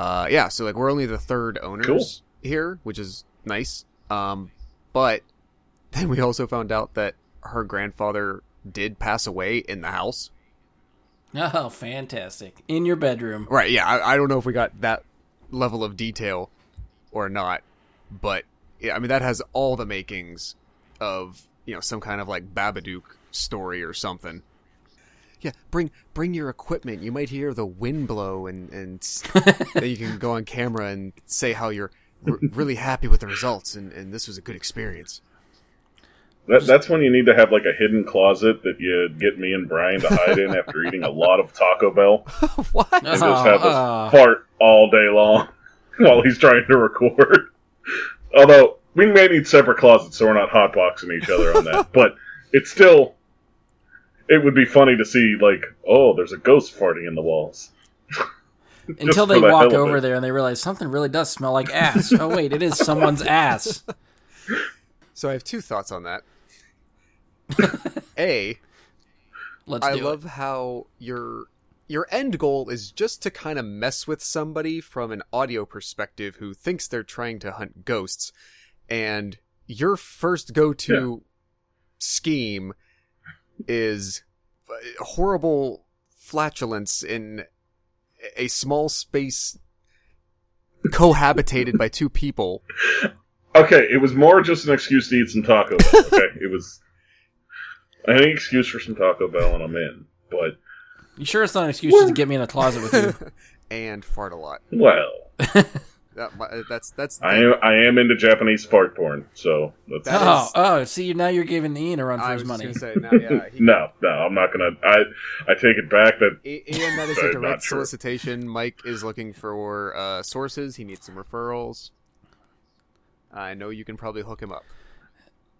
Uh, yeah, so like we're only the third owners Cool. here, which is nice. Um, but then we also found out that her grandfather did pass away in the house. Oh, fantastic! In your bedroom. Right? Yeah, I, I don't know if we got that level of detail or not, but yeah, I mean that has all the makings of you know some kind of like Babadook story or something. Yeah, bring bring your equipment. You might hear the wind blow, and and then you can go on camera and say how you're r- really happy with the results, and and this was a good experience. That, that's when you need to have like a hidden closet that you get me and Brian to hide in after eating a lot of Taco Bell what? and just Oh, have us oh. fart all day long while he's trying to record. Although we may need separate closets so we're not hotboxing each other on that, but it's still it would be funny to see like oh there's a ghost farting in the walls. Until they the walk hell over there and they realize something really does smell like ass. oh wait, it is someone's ass. So I have two thoughts on that. A, Let's I do love it. how your your end goal is just to kind of mess with somebody from an audio perspective who thinks they're trying to hunt ghosts, and your first go-to scheme is uh, horrible flatulence in a small space cohabitated by two people. Okay, it was more just an excuse to eat some Taco Bell. Okay, it was any excuse for some Taco Bell and I'm in. But You sure it's not an excuse just to get me in a closet with you? and fart a lot. well, That, my- that's that's I am I am into Japanese fart porn, so that's That oh, is- oh, see now you're giving Ian a run for I his was money. gonna say now, yeah. He, no, no, I'm not gonna. I I take it back. That I- Ian, that is Uh, a not direct true. solicitation. Mike is looking for uh, sources. He needs some referrals. I know you can probably hook him up.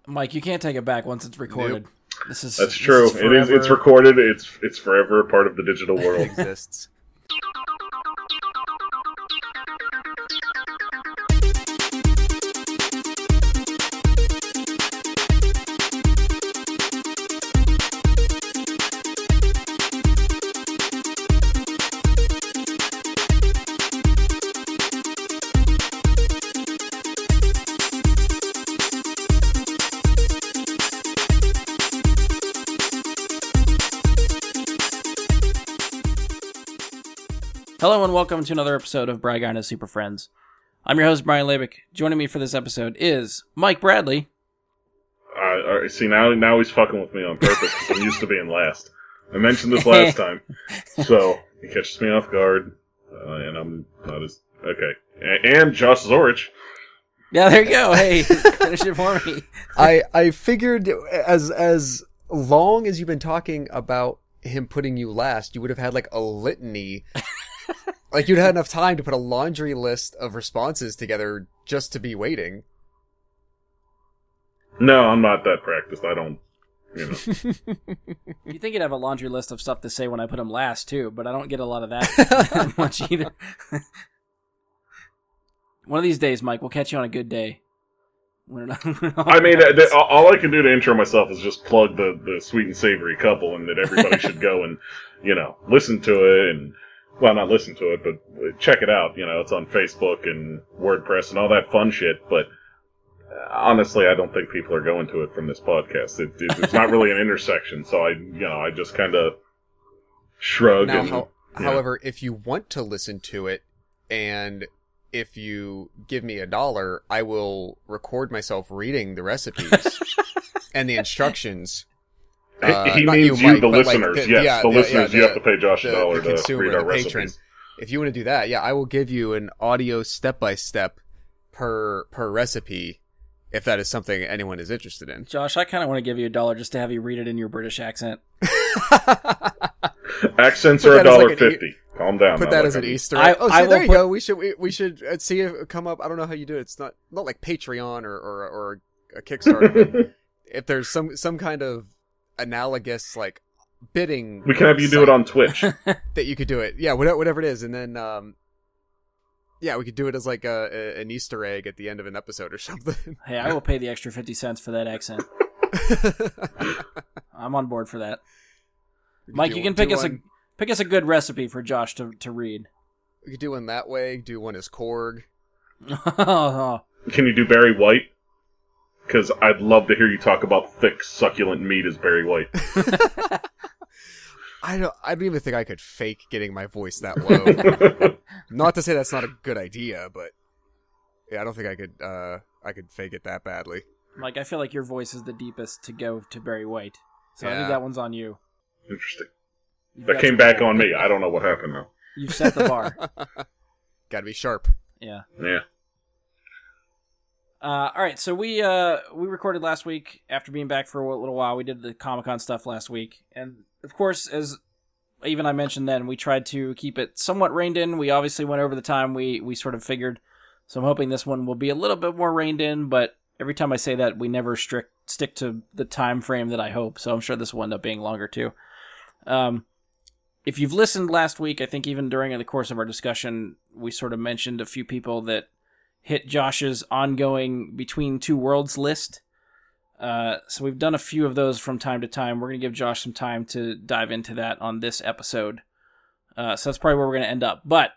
Mike, you can't take it back once it's recorded. This is that's this true. is it is. It's recorded. It's it's forever a part of the digital It world. exists. Welcome to another episode of Bry Guy and Super Friends. I'm your host Brian Labick. Joining me for this episode is Mike Bradley. I, I see now. Now he's fucking with me on purpose. 'cause I'm used to being last. I mentioned this last time, so he catches me off guard, uh, and I'm not as okay. A- and Josh Zorich. Yeah, there you go. Hey, finish it for me. I I figured as as long as you've been talking about him putting you last, you would have had like a litany. Like you'd had enough time to put a laundry list of responses together just to be waiting. No, I'm not that practiced. I don't. You know. You think you'd have a laundry list of stuff to say when I put them last too, but I don't get a lot of that much either. One of these days, Mike, we'll catch you on a good day. When it- when it I mean, uh, happens. th- all I can do to intro myself is just plug the, the sweet and savory couple, and that everybody should go and you know listen to it, and well, not listen to it, but check it out. You know, it's on Facebook and WordPress and all that fun shit. But uh, honestly, I don't think people are going to it from this podcast. It, it, it's not really an intersection, so I you know I just kind of shrug. Now, and, how, however, if you want to listen to it, and if you give me a dollar, I will record myself reading the recipes and the instructions. He- uh, he means you, you, the but, like, listeners. the- yes, yeah, the the- listeners. yeah, you have to pay Josh a dollar the to consumer, read our the patron. recipes. If you want to do that, yeah, I will give you an audio step by step per per recipe, if that is something anyone is interested in. Josh, I kind of want to give you a dollar just to have you read it in your British accent. Accents Put are a dollar like an e- fifty. Calm down. Put that like as an Easter I- oh, see, there will you put- go. We should we, we should uh, see it come up. I don't know how you do it. It's not not like Patreon or or, or a Kickstarter. if there's some some kind of analogous like bidding, We can have you do it on Twitch. that you could do it. Yeah, whatever, whatever it is, and then um, yeah, we could do it as like a, a an Easter egg at the end of an episode or something. Hey, I will pay the extra 50 cents for that accent. I'm on board for that. We Mike, do- you can pick us a pick us a good recipe for Josh to, to read. We could do one that way. Do one as Korg. Can you do Barry White? Because I'd love to hear you talk about thick, succulent meat as Barry White. I don't. I don't even think I could fake getting my voice that low. not to say that's not a good idea, but yeah, I don't think I could. Uh, I could fake it that badly. Like I feel like your voice is the deepest to go to Barry White, so I think that one's on you. Interesting. You've That came back on me. I don't know what happened though. You've set the bar. Got to be sharp. yeah. Yeah. Uh, all right, so we uh, we recorded last week after being back for a little while. We did the Comic Con stuff last week, and of course, as even I mentioned then, we tried to keep it somewhat reined in. We obviously went over the time we we sort of figured, so I'm hoping this one will be a little bit more reined in. But every time I say that, we never strict stick to the time frame that I hope. So I'm sure this will end up being longer too. Um, if you've listened last week, I think even during the course of our discussion, we sort of mentioned a few people that hit Josh's ongoing Between Two Worlds list. Uh, so we've done a few of those from time to time. We're going to give Josh some time to dive into that on this episode. Uh, so that's probably where we're going to end up. But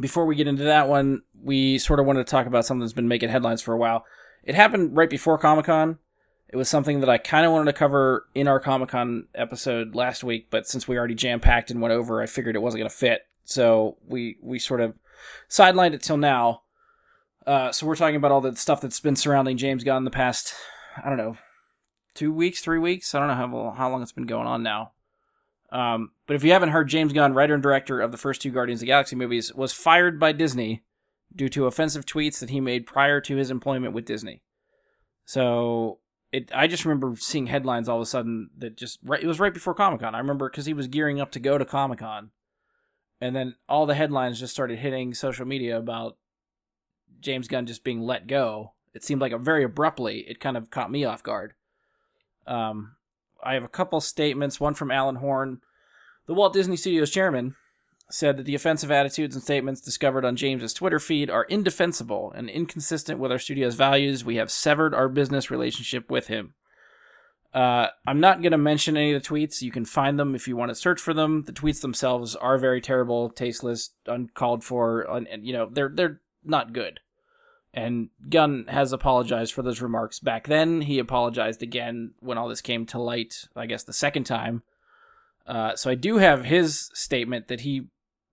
before we get into that one, we sort of wanted to talk about something that's been making headlines for a while. It happened right before Comic Con. It was something that I kind of wanted to cover in our Comic Con episode last week, but since we already jam packed and went over, I figured it wasn't going to fit. So we we sort of sidelined it till now. Uh, so we're talking about all the stuff that's been surrounding James Gunn in the past, I don't know, two weeks, three weeks. I don't know how how long it's been going on now. Um, but if you haven't heard, James Gunn, writer and director of the first two Guardians of the Galaxy movies, was fired by Disney due to offensive tweets that he made prior to his employment with Disney. So it, I just remember seeing headlines all of a sudden that just right, it was right before Comic Con. I remember because he was gearing up to go to Comic Con, and then all the headlines just started hitting social media about James Gunn just being let go. It seemed like a very abruptly. It kind of caught me off guard. Um, I have a couple statements. One from Alan Horn, the Walt Disney Studios chairman, said that the offensive attitudes and statements discovered on James's Twitter feed are indefensible and inconsistent with our studio's values. We have severed our business relationship with him. Uh, I'm not going to mention any of the tweets. You can find them if you want to search for them. The tweets themselves are very terrible, tasteless, uncalled for, un- and you know they're they're not good. And Gunn has apologized for those remarks back then. He apologized again when all this came to light. I guess the second time. Uh, so I do have his statement that he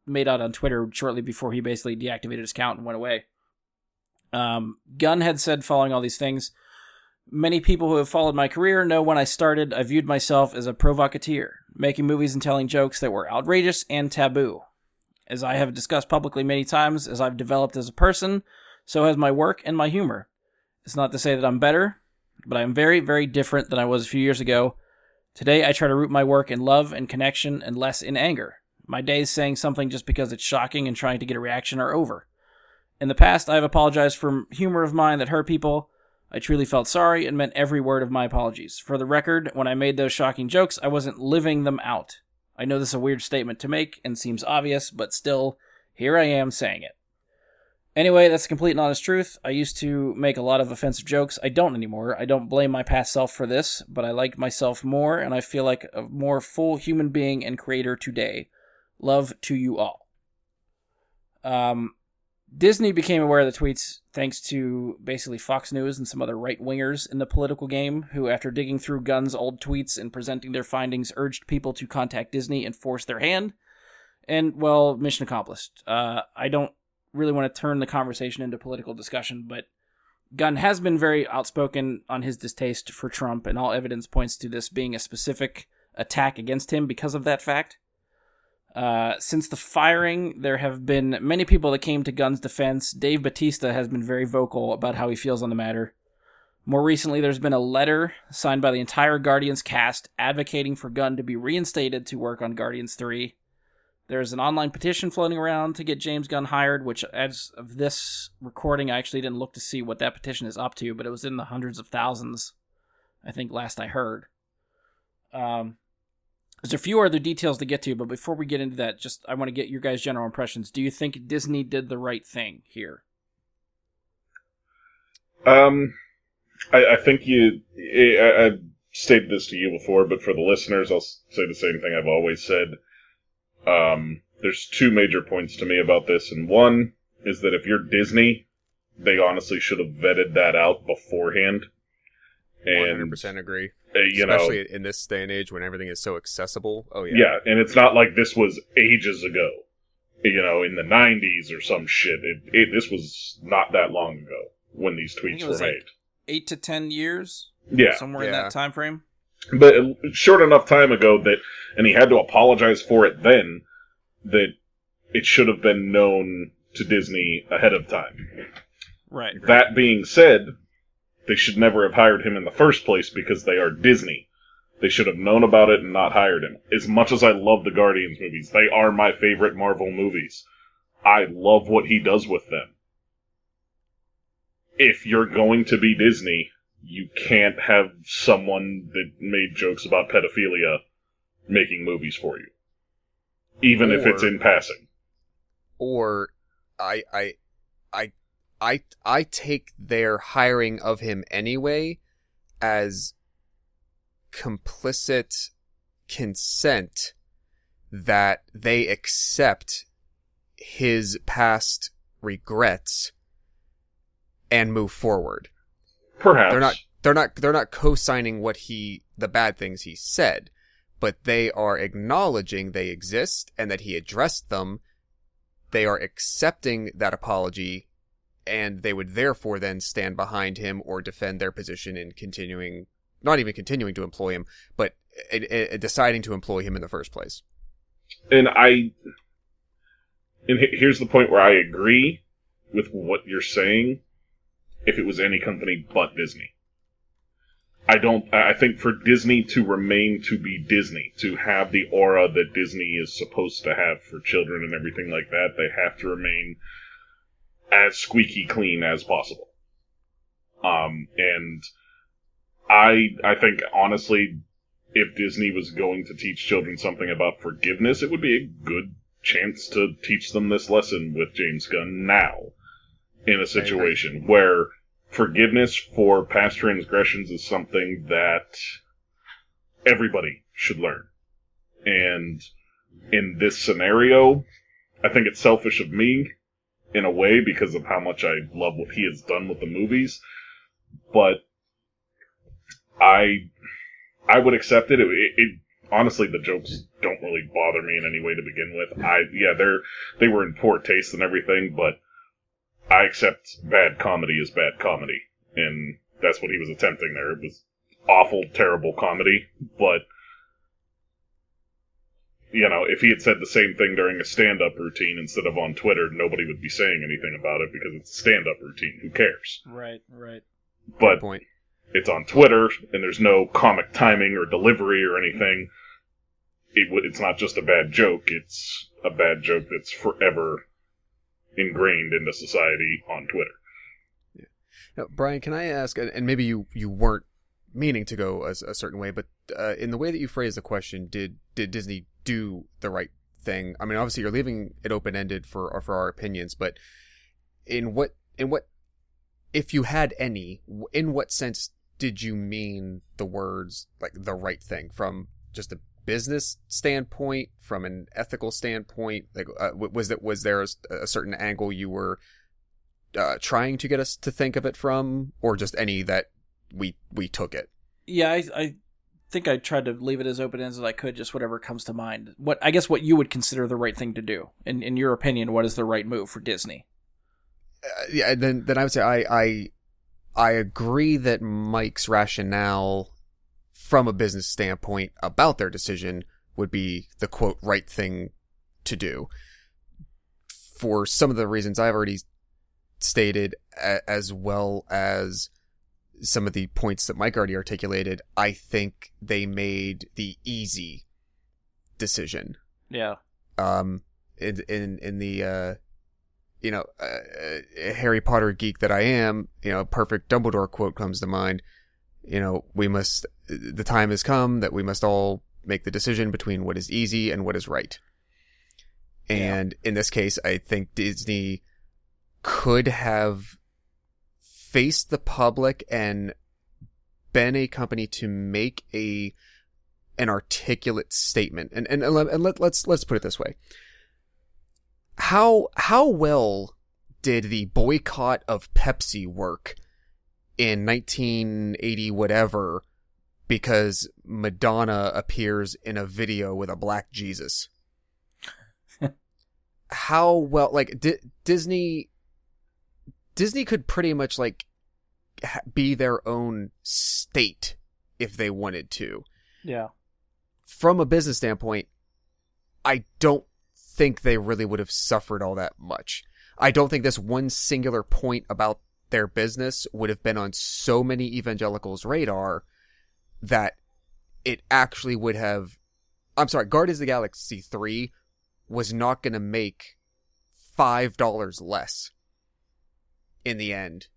made out on Twitter shortly before he basically deactivated his account and went away. Um, Gunn had said, following all these things, many people who have followed my career know when I started, I viewed myself as a provocateur, making movies and telling jokes that were outrageous and taboo. As I have discussed publicly many times, as I've developed as a person, so has my work and my humor. It's not to say that I'm better, but I am very, very different than I was a few years ago. Today, I try to root my work in love and connection and less in anger. My days saying something just because it's shocking and trying to get a reaction are over. In the past, I have apologized for humor of mine that hurt people. I truly felt sorry and meant every word of my apologies. For the record, when I made those shocking jokes, I wasn't living them out. I know this is a weird statement to make and seems obvious, but still, here I am saying it. Anyway, that's the complete and honest truth. I used to make a lot of offensive jokes. I don't anymore. I don't blame my past self for this, but I like myself more, and I feel like a more full human being and creator today. Love to you all. Um, Disney became aware of the tweets thanks to basically Fox News and some other right wingers in the political game, who, after digging through Gunn's old tweets and presenting their findings, urged people to contact Disney and force their hand. And, well, mission accomplished. Uh, I don't really want to turn the conversation into political discussion, but Gunn has been very outspoken on his distaste for Trump, and all evidence points to this being a specific attack against him because of that fact. Uh, since the firing, there have been many people that came to Gunn's defense. Dave Batista has been very vocal about how he feels on the matter. More recently, there's been a letter signed by the entire Guardians cast advocating for Gunn to be reinstated to work on Guardians 3. There's an online petition floating around to get James Gunn hired, which, as of this recording, I actually didn't look to see what that petition is up to, but it was in the hundreds of thousands, I think, last I heard. Um, there's a few other details to get to, but before we get into that, just I want to get your guys' general impressions. Do you think Disney did the right thing here? Um, I, I think you. I, I've stated this to you before, but for the listeners, I'll say the same thing I've always said. Um, there's two major points to me about this, and one is that if you're Disney, they honestly should have vetted that out beforehand. And hundred percent agree. uh, you know, Especially in this day and age when everything is so accessible. Oh yeah. yeah. and it's not like this was ages ago, you know, in the '90s or some shit. It, it this was not that long ago when these think tweets it were was like- made. Eight to ten years, Yeah, somewhere in that time frame. But short enough time ago that, and he had to apologize for it then, that it should have been known to Disney ahead of time. Right. That being said, they should never have hired him in the first place because they are Disney. They should have known about it and not hired him. As much as I love the Guardians movies, they are my favorite Marvel movies. I love what he does with them. If you're going to be Disney, you can't have someone that made jokes about pedophilia making movies for you. Even if it's in passing. Or I I I I I take their hiring of him anyway as complicit consent that they accept his past regrets and move forward. Perhaps. They're not they're not they're not co-signing what he the bad things he said, but they are acknowledging they exist and that he addressed them. They are accepting that apology and they would therefore then stand behind him or defend their position in continuing not even continuing to employ him, but uh, uh, deciding to employ him in the first place. and I and here's the point where I agree with what you're saying if it was any company but Disney. I don't I think for Disney to remain to be Disney, to have the aura that Disney is supposed to have for children and everything like that, they have to remain as squeaky clean as possible. Um and I I think honestly if Disney was going to teach children something about forgiveness, it would be a good chance to teach them this lesson with James Gunn now in a situation where forgiveness for past transgressions is something that everybody should learn. And in this scenario, I think it's selfish of me in a way because of how much I love what he has done with the movies, but I I would accept it. It, it, it honestly the jokes don't really bother me in any way to begin with. I yeah, they're they were in poor taste and everything, but I accept bad comedy is bad comedy, and that's what he was attempting there. It was awful, terrible comedy, but you know, if he had said the same thing during a stand-up routine instead of on Twitter, nobody would be saying anything about it because it's a stand-up routine. Who cares? Right. Right. But Point. it's on Twitter, and there's no comic timing or delivery or anything. It, w- it's not just a bad joke; it's a bad joke that's forever ingrained into society on Twitter. Now, Brian, can I ask, and maybe you, you weren't meaning to go a, a certain way, but uh, in the way that you phrased the question, did did Disney do the right thing? I mean, obviously, you're leaving it open ended for for our opinions, but in what in what if you had any, in what sense did you mean the words like the right thing from just a business standpoint, from an ethical standpoint? Like, uh, was that was there a, a certain angle you were uh, trying to get us to think of it from, or just any that we we took it? Yeah, I, I think I tried to leave it as open as I could, just whatever comes to mind. What I guess what you would consider the right thing to do, in in your opinion, what is the right move for Disney? Uh, yeah, then then I would say I I I agree that Mike's rationale from a business standpoint about their decision would be the quote right thing to do. For some of the reasons I've already stated, as well as some of the points that Mike already articulated, I think they made the easy decision. Yeah, um in in in the uh you know uh, uh, Harry Potter geek that I am, you know, perfect Dumbledore quote comes to mind. You know, we must the time has come that we must all make the decision between what is easy and what is right. And in this case, I think Disney could have faced the public and been a company to make a an articulate statement. And and, and let, and let, let's let's put it this way. how how well did the boycott of Pepsi work in 1980 whatever because Madonna appears in a video with a black Jesus? how well like D- Disney Disney could pretty much like ha- be their own state if they wanted to. Yeah. From a business standpoint, I don't think they really would have suffered all that much. I don't think this one singular point about their business would have been on so many evangelicals' radar that it actually would have. I'm sorry, Guardians of the Galaxy 3 was not going to make $5 less in the end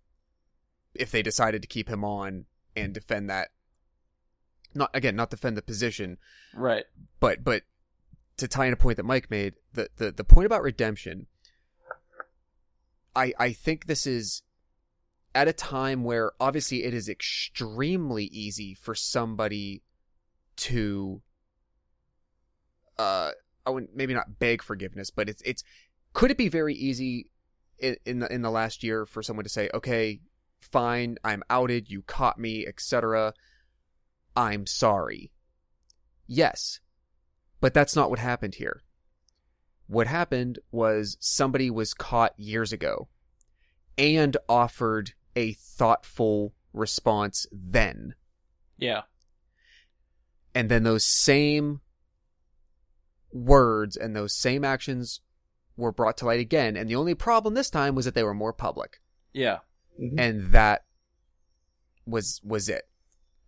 if they decided to keep him on and defend that. Not again, not defend the position, Right. but but to tie in a point that Mike made, the the, the point about redemption, I I think this is at a time where obviously it is extremely easy for somebody to uh I wouldn't maybe not beg forgiveness, but it's it's could it be very easy in, in the in the last year for someone to say, okay, fine, I'm outed, you caught me, etc. I'm sorry. Yes, but that's not what happened here. What happened was somebody was caught years ago and offered a thoughtful response then. Yeah. And then those same words and those same actions were brought to light again. And the only problem this time was that they were more public. Yeah. And that was was it.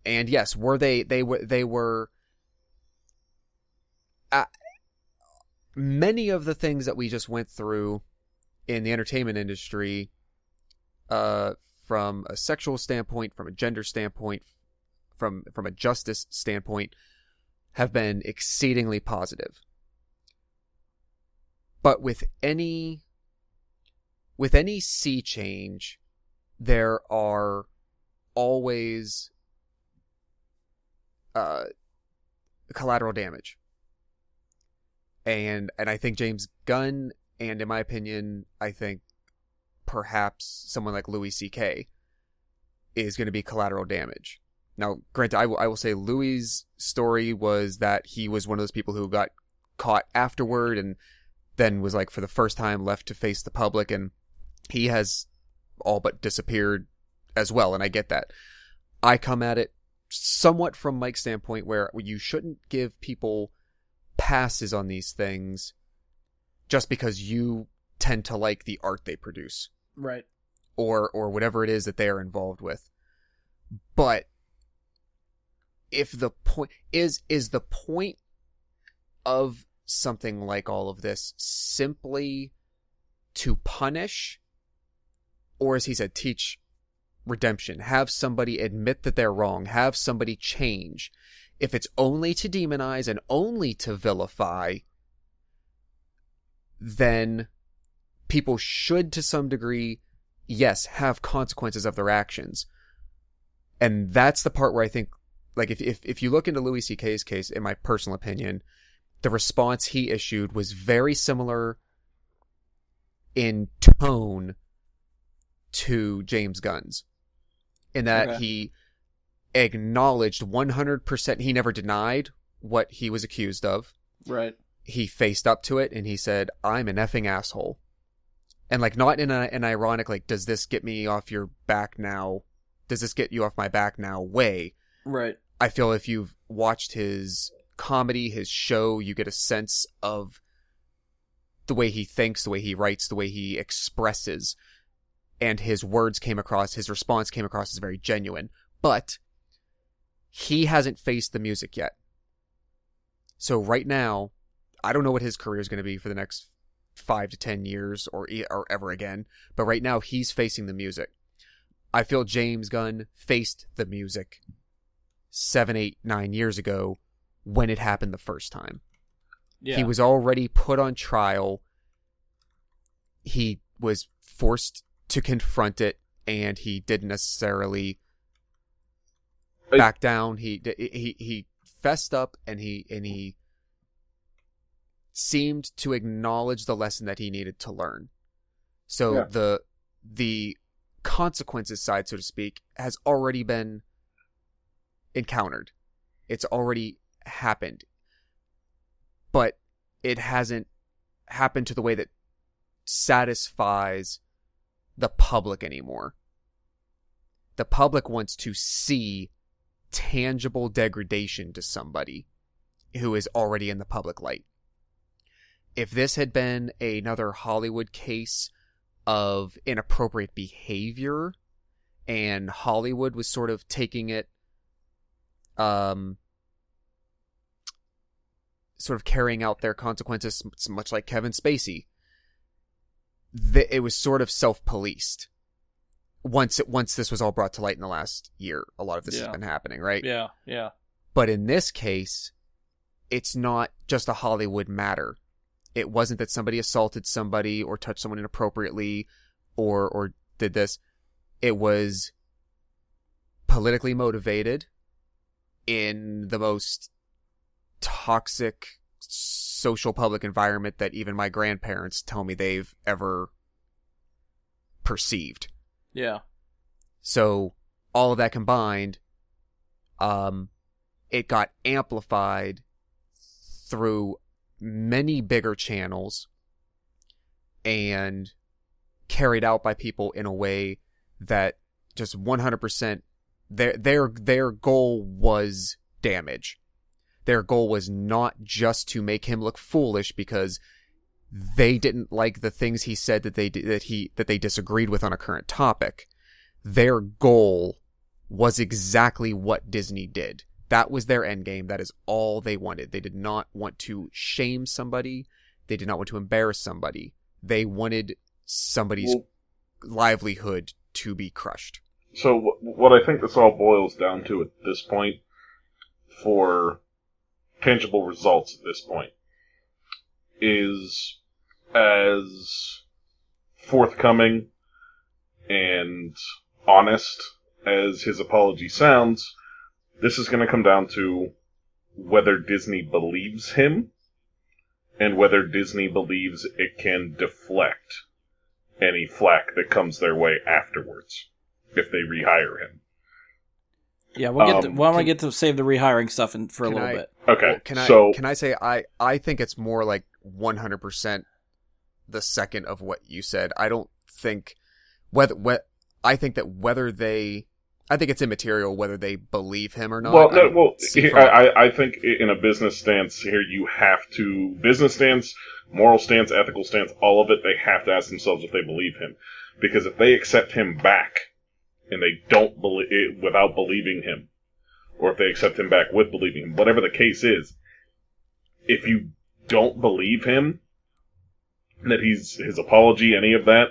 And yes, were they they were they were uh, many of the things that we just went through in the entertainment industry uh from a sexual standpoint, from a gender standpoint, from from a justice standpoint have been exceedingly positive. But with any with any sea change, there are always uh, collateral damage. And and I think James Gunn, and in my opinion, I think perhaps someone like Louis C.K. is going to be collateral damage. Now, granted, I will, I will say Louis' story was that he was one of those people who got caught afterward and then was like for the first time left to face the public and he has all but disappeared as well and I get that. I come at it somewhat from Mike's standpoint where you shouldn't give people passes on these things just because you tend to like the art they produce Right. or or whatever it is that they are involved with. But if the point is is the point of something like all of this simply to punish or as he said teach redemption have somebody admit that they're wrong have somebody change if it's only to demonize and only to vilify then people should to some degree yes have consequences of their actions and that's the part where i think like if if, if you look into louis ck's case in my personal opinion the response he issued was very similar in tone to james gunn's in that Okay. he acknowledged 100% he never denied what he was accused of Right. he faced up to it and he said, "I'm an effing asshole," and like not in a, an ironic like, "Does this get me off your back now? Does this get you off my back now?" way. Right. I feel if you've watched his comedy, his show, you get a sense of the way he thinks, the way he writes, the way he expresses, and his words came across, his response came across as very genuine. But he hasn't faced the music yet. So right now, I don't know what his career is going to be for the next five to ten years or or ever again. But right now, he's facing the music. I feel James Gunn faced the music seven, eight, nine years ago when it happened the first time. Yeah. He was already put on trial. He was forced to confront it, and he didn't necessarily back down. He he he fessed up, and he and he seemed to acknowledge the lesson that he needed to learn. So Yeah. the the consequences side, so to speak, has already been encountered. It's already happened. But it hasn't happened to the way that satisfies the public anymore. The public wants to see tangible degradation to somebody who is already in the public light. If this had been another Hollywood case of inappropriate behavior and Hollywood was sort of taking it um sort of carrying out their consequences much like Kevin Spacey th- it was sort of self-policed once it once this was all brought to light in the last year a lot of this Yeah. has been happening right Yeah, yeah. but in this case, it's not just a Hollywood matter. It wasn't that somebody assaulted somebody or touched someone inappropriately or or did this. It was politically motivated in the most toxic social public environment that even my grandparents tell me they've ever perceived. Yeah. So all of that combined, um, it got amplified through many bigger channels and carried out by people in a way that just 100% their their their goal was damage. Their goal was not just to make him look foolish because they didn't like the things he said that they that he that they disagreed with on a current topic. Their goal was exactly what Disney did. That was their end game. That is all they wanted. They did not want to shame somebody. They did not want to embarrass somebody. They wanted somebody's Well, livelihood to be crushed. So what I think this all boils down to at this point, for tangible results at this point, is as forthcoming and honest as his apology sounds. This is going to come down to whether Disney believes him and whether Disney believes it can deflect any flack that comes their way afterwards if they rehire him. Yeah, we'll get. to, Um, why don't we get to save the rehiring stuff in, for a little I- bit? Okay, Well, can I so can I say I I think it's more like 100% the second of what you said. I don't think whether what I think that whether they I think it's immaterial whether they believe him or not. well, I no, well, see here, from it- I, I- I think in a business stance here, you have to business stance, moral stance, ethical stance, all of it. They have to ask themselves if they believe him, because if they accept him back and they don't believe eh, without believing him, or if they accept him back with believing him, whatever the case is, if you don't believe him, that he's his apology, any of that,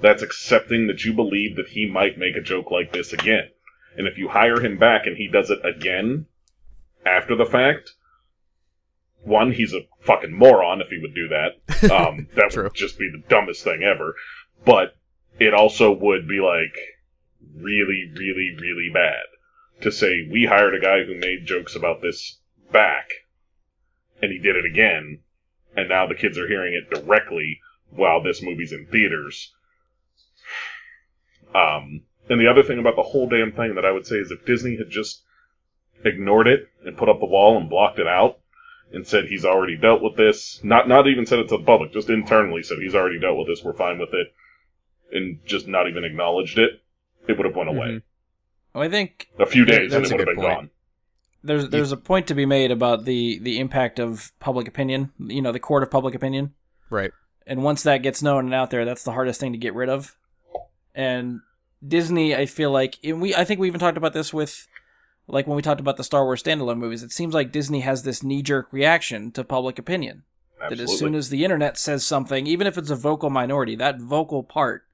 that's accepting that you believe that he might make a joke like this again. And if you hire him back and he does it again after the fact, one, he's a fucking moron if he would do that. Um, that would just be the dumbest thing ever. But it also would be like really, really, really bad to say we hired a guy who made jokes about this back and he did it again and now the kids are hearing it directly while this movie's in theaters. Um, and the other thing about the whole damn thing that I would say is if Disney had just ignored it and put up the wall and blocked it out and said he's already dealt with this, not not even said it to the public, just internally said he's already dealt with this, we're fine with it, and just not even acknowledged it, it would have went away. Mhm. Well, I think A few Yeah, days and that's it a would have good been point. gone. there's there's a point to be made about the the impact of public opinion. You know, the court of public opinion. right. and once that gets known and out there, that's the hardest thing to get rid of. And Disney, I feel like, and we, I think we even talked about this with, like when we talked about the Star Wars standalone movies. It seems like Disney has this knee jerk reaction to public opinion. Absolutely. That as soon as the internet says something, even if it's a vocal minority, that vocal part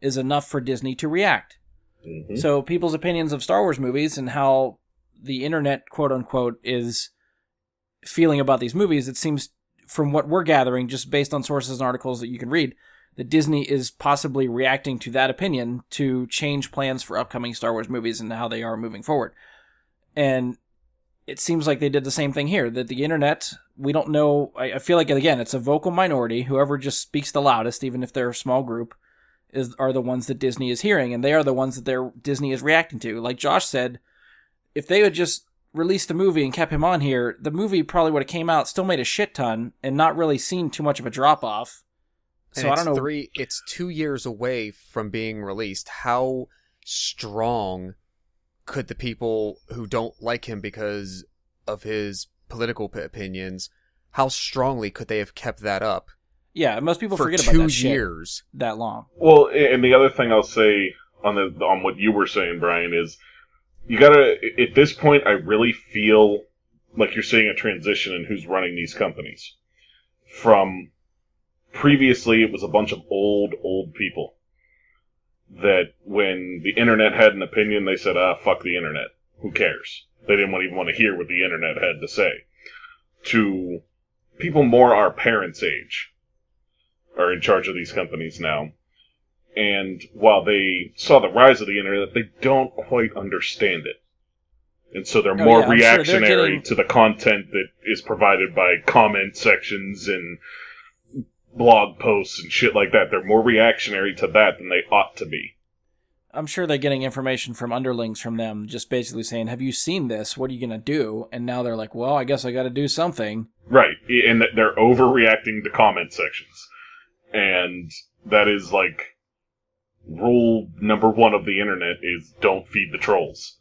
is enough for Disney to react. Mhm. So people's opinions of Star Wars movies and how the internet, quote unquote, is feeling about these movies, it seems from what we're gathering, just based on sources and articles that you can read, that Disney is possibly reacting to that opinion to change plans for upcoming Star Wars movies and how they are moving forward. And it seems like they did the same thing here. That the internet, we don't know. I, I feel like again, it's a vocal minority. Whoever just speaks the loudest, even if they're a small group, is are the ones that Disney is hearing, and they are the ones that their Disney is reacting to. Like Josh said, if they had just released the movie and kept him on here, the movie probably would have came out, still made a shit ton, and not really seen too much of a drop off. So And I don't know. Three, it's two years away from being released. How strong could the people who don't like him because of his political p- opinions? How strongly could they have kept that up yeah, most people for forget two about that shit years? that long. Well, and the other thing I'll say on the on what you were saying, Brian, is you gotta at this point. I really feel like you're seeing a transition in who's running these companies. From previously, it was a bunch of old old people that when the internet had an opinion, they said, "Ah, fuck the internet. Who cares?" They didn't even want to hear what the internet had to say. To people more our parents' age are in charge of these companies now. And while they saw the rise of the internet, they don't quite understand it. And so they're Oh, more yeah, I'm sure they're reactionary getting- to the content that is provided by comment sections and blog posts and shit like that. They're more reactionary to that than they ought to be. I'm sure they're getting information from underlings from them, just basically saying, "Have you seen this? What are you gonna do?" And now they're like, "Well, I guess I got to do something." Right. And they're overreacting to comment sections. And that is like rule number one of the internet is don't feed the trolls.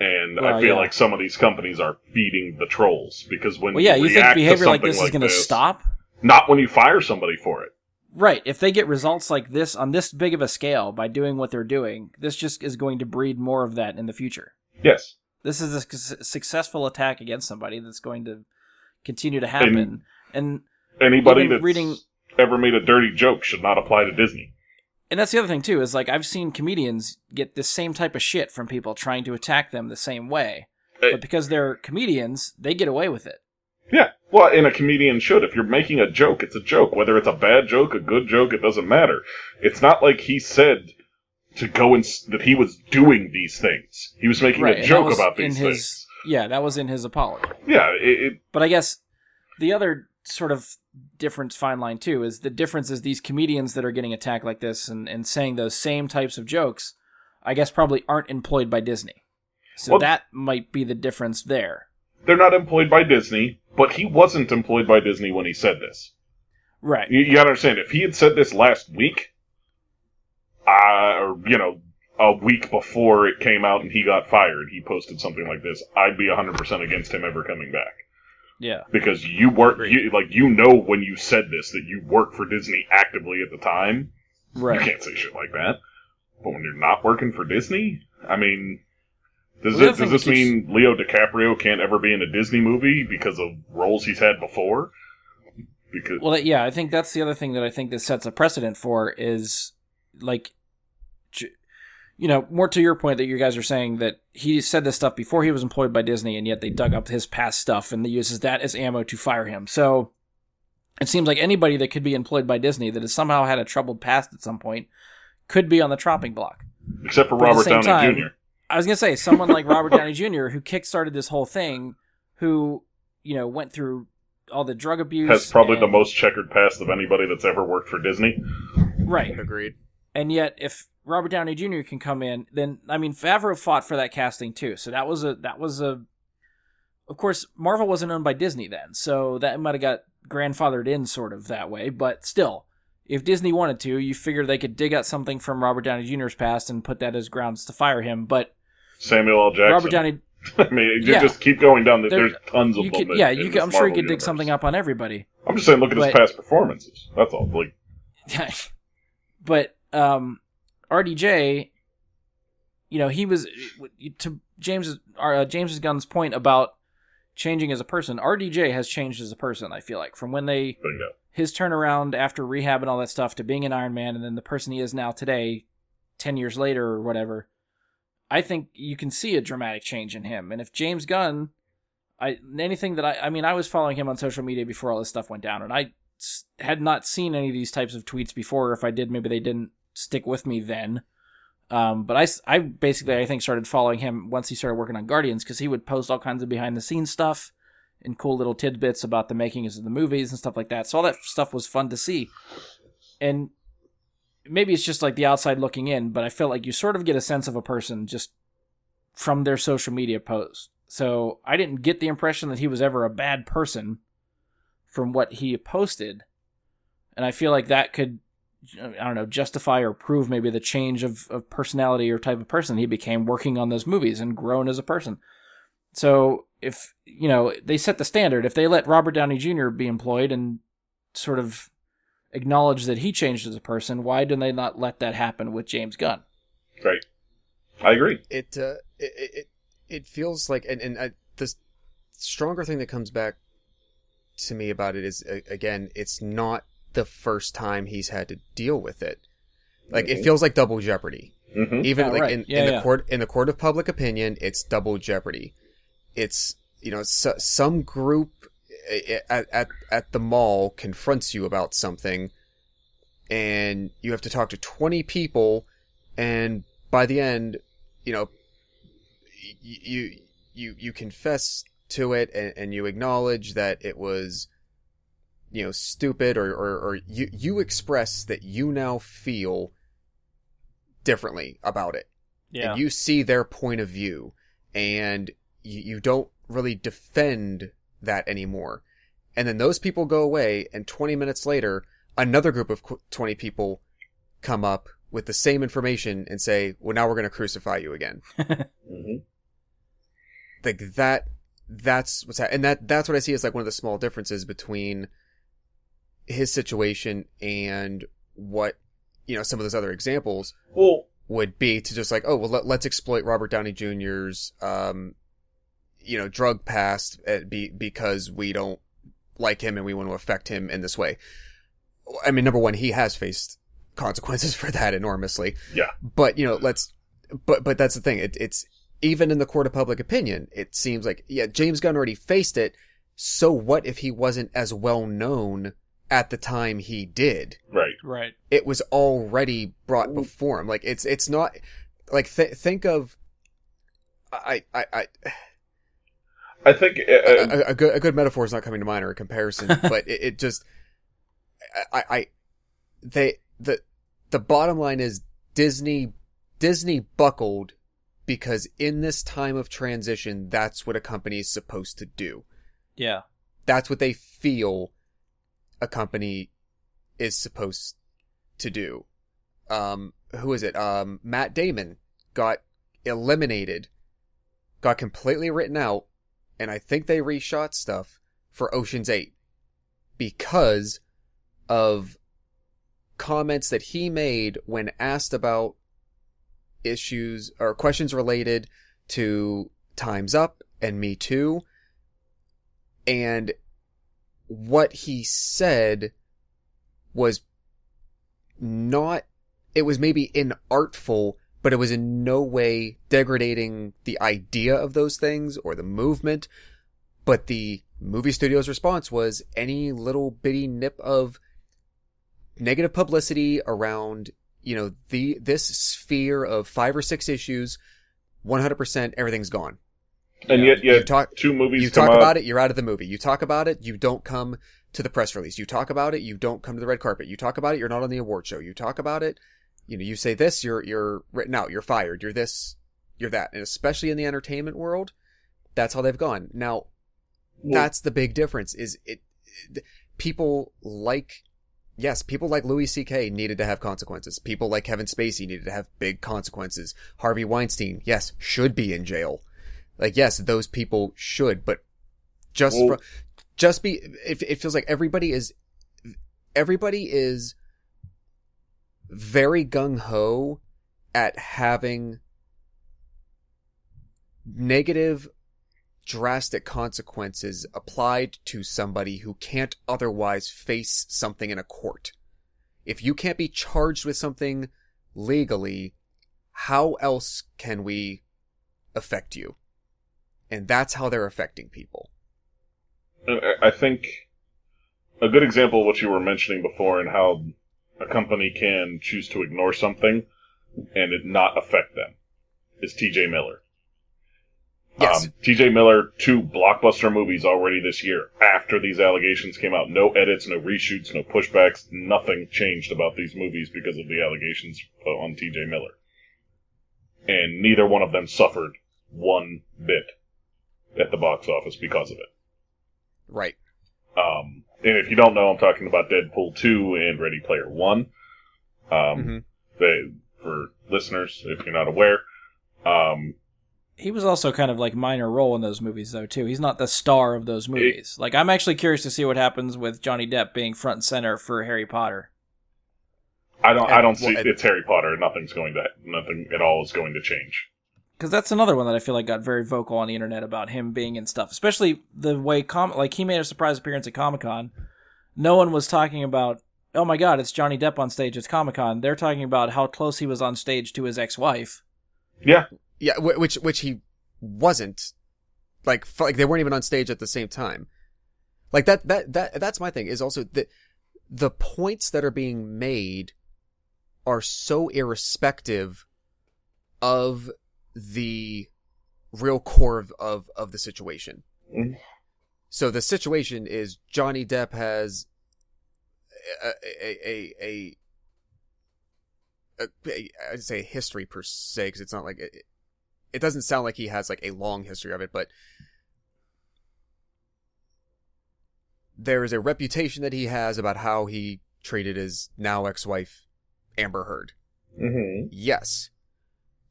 And I feel yeah. like some of these companies are feeding the trolls because when Well, yeah, you think react to behavior like this is going to stop? Not when you fire somebody for it. Right. If they get results like this on this big of a scale by doing what they're doing, this just is going to breed more of that in the future. Yes. This is a su- successful attack against somebody that's going to continue to happen. And Anybody that's reading- ever made a dirty joke should not apply to Disney. and that's the other thing too is like I've seen comedians get the same type of shit from people trying to attack them the same way. But because they're comedians, they get away with it. Well, and a comedian should. If you're making a joke, it's a joke. Whether it's a bad joke, a good joke, it doesn't matter. It's not like he said to go and s- that he was doing these things. He was making right. a and that joke was about in these his things. yeah, that was in his apology. Yeah. It, it, But I guess the other sort of difference fine line too is the difference is these comedians that are getting attacked like this and, and saying those same types of jokes, I guess probably aren't employed by Disney. So Well- that might be the difference there. they're not employed by Disney, but he wasn't employed by Disney when he said this. Right. You, you gotta understand, if he had said this last week, uh, or, you know, a week before it came out and he got fired, he posted something like this, I'd be 100% against him ever coming back. Yeah. because you work you, like you know when you said this that you work for Disney actively at the time. Right. You can't say shit like that. But when you're not working for Disney, I mean, does it does this keeps- mean Leo DiCaprio can't ever be in a Disney movie because of roles he's had before? Because Well, yeah, I think that's the other thing that I think this sets a precedent for is like, you know, more to your point that you guys are saying that he said this stuff before he was employed by Disney, and yet they dug up his past stuff and they uses that as ammo to fire him. So it seems like anybody that could be employed by Disney that has somehow had a troubled past at some point could be on the chopping block. except for but Robert Downey time, Jr. I was gonna say someone like Robert Downey Jr. who kickstarted this whole thing, who you know went through all the drug abuse, Has probably the most checkered past of anybody that's ever worked for Disney. right. Agreed. And yet, if Robert Downey Jr. can come in, then I mean, Favreau fought for that casting too. So that was a that was a. Of course, Marvel wasn't owned by Disney then, so that might have got grandfathered in sort of that way. But still, if Disney wanted to, you figure they could dig out something from Robert Downey Jr.'s past and put that as grounds to fire him. But Samuel L. Jackson. Robert Downey, I mean, you Yeah. just keep going down. The, There- there's tons of you could, yeah, could, I'm sure you could dig something up on everybody. I'm just saying, look at his past performances. That's all. Like, but um, RDJ, you know, he was to James uh, James's Gunn's point about changing as a person. RDJ has changed as a person. I feel like from when they bingo. His turnaround after rehab and all that stuff to being an Iron Man, and then the person he is now today, ten years later or whatever. I think you can see a dramatic change in him. And if James Gunn, I anything that I I mean I was following him on social media before all this stuff went down, and I had not seen any of these types of tweets before. If I did, maybe they didn't stick with me then. Um, but I basically I think started following him once he started working on Guardians because he would post all kinds of behind the scenes stuff and cool little tidbits about the makings of the movies and stuff like that. So all that stuff was fun to see. And maybe it's just like the outside looking in, but I feel like you sort of get a sense of a person just from their social media posts. So I didn't get the impression that he was ever a bad person from what he posted. And I feel like that could I don't know, justify or prove maybe the change of, of personality or type of person he became working on those movies and grown as a person. So if you know they set the standard, if they let Robert Downey Jr. be employed and sort of acknowledge that he changed as a person, why do they not let that happen with James Gunn? Right. I agree. it uh, it, it it feels like and and uh, the stronger thing that comes back to me about it is uh, again it's not the first time he's had to deal with it like it Mhm. feels like double jeopardy hmm even Oh, like right. in, Yeah, in the court in the court of public opinion it's double jeopardy it's you know so, some group i- i- at, at at the mall confronts you about something and you have to talk to 20 people and by the end you know you you you confess to it and, and you acknowledge that it was you know stupid or, or or you you express that you now feel differently about it. And you see their point of view and you, you don't really defend that anymore. And then those people go away and 20 minutes later another group of 20 people come up with the same information and say well now we're going to crucify you again. Hmm like that that's what's happening and that that's what i see as like one of the small differences between his situation and what you know some of those other examples Well, would be to just like oh well let, let's exploit robert downey jr's um you know drug past uh, be, because we don't like him and we want to affect him in this way. I mean number one he has faced consequences for that enormously. Yeah. but you know let's but but that's the thing. It, it's even in the court of public opinion it seems like yeah james gunn already faced it. So what if he wasn't as well known at the time he did? Right. right. it was already brought before him. Like it's it's not like th- think of i i i I think uh, uh, a, a good a good metaphor is not coming to mind or a comparison, but it, it just I, I they the the bottom line is Disney Disney buckled because in this time of transition, that's what a company is supposed to do. Yeah. That's what they feel a company is supposed to do. Um, who is it? Um, Matt Damon got eliminated, got completely written out, and I think they reshot stuff for Ocean's 8 because of comments that he made when asked about issues or questions related to Time's Up and Me Too. And what he said was not, it was maybe inartful, but it was in no way degrading the idea of those things or the movement. But the movie studio's response was any little bitty nip of negative publicity around, you know, the, this sphere of five or six issues, 100% everything's gone. and yet, You talk, two movies you talk out. about it, you're out of the movie. You talk about it, you don't come to the press release. You talk about it, you don't come to the red carpet. You talk about it, you're not on the award show. You talk about it, you know, you say this, you're you're written out, you're fired, you're this, you're that. And especially in the entertainment world, that's how they've gone. Now, that's the big difference is it, it- people like yes people like louis ck needed to have consequences people like kevin spacey needed to have big consequences harvey weinstein yes should be in jail like yes those people should but just Well- fro- just be it, it feels like everybody is everybody is very gung-ho at having negative drastic consequences applied to somebody who can't otherwise face something in a court. If you can't be charged with something legally, how else can we affect you? And that's how they're affecting people. I think a good example of what you were mentioning before and how a company can choose to ignore something. and it not affect them is T.J. Miller. Yes. Um, T.J. Miller, two blockbuster movies already this year after these allegations came out. No edits, no reshoots, no pushbacks. Nothing changed about these movies because of the allegations uh, on T.J. Miller. And neither one of them suffered one bit at the box office because of it. right. Um, and if you don't know, I'm talking about Deadpool 2 and Ready Player One. Um, hmm they, for listeners, if you're not aware, um, He was also kind of like minor role in those movies though too. He's not the star of those movies. Like I'm actually curious to see what happens with Johnny Depp being front and center for Harry Potter. I don't, I don't see well, and- it's Harry Potter. Nothing's going to, nothing at all is going to change. Because that's another one that I feel like got very vocal on the internet about him being in stuff, especially the way com like he made a surprise appearance at Comic Con. No one was talking about, oh my god, it's Johnny Depp on stage at Comic Con. They're talking about how close he was on stage to his ex-wife. Yeah, Yeah, wh- which which he wasn't. Like f- like they weren't even on stage at the same time. Like that that that that's my thing is also the the points that are being made are so irrespective of the real core of of, of the situation. Mhm. So the situation is Johnny Depp has a a a, a, a, I'd say history per se because it's not like it, it doesn't sound like he has like a long history of it, but there is a reputation that he has about how he treated his now ex-wife Amber Heard. hmm Yes.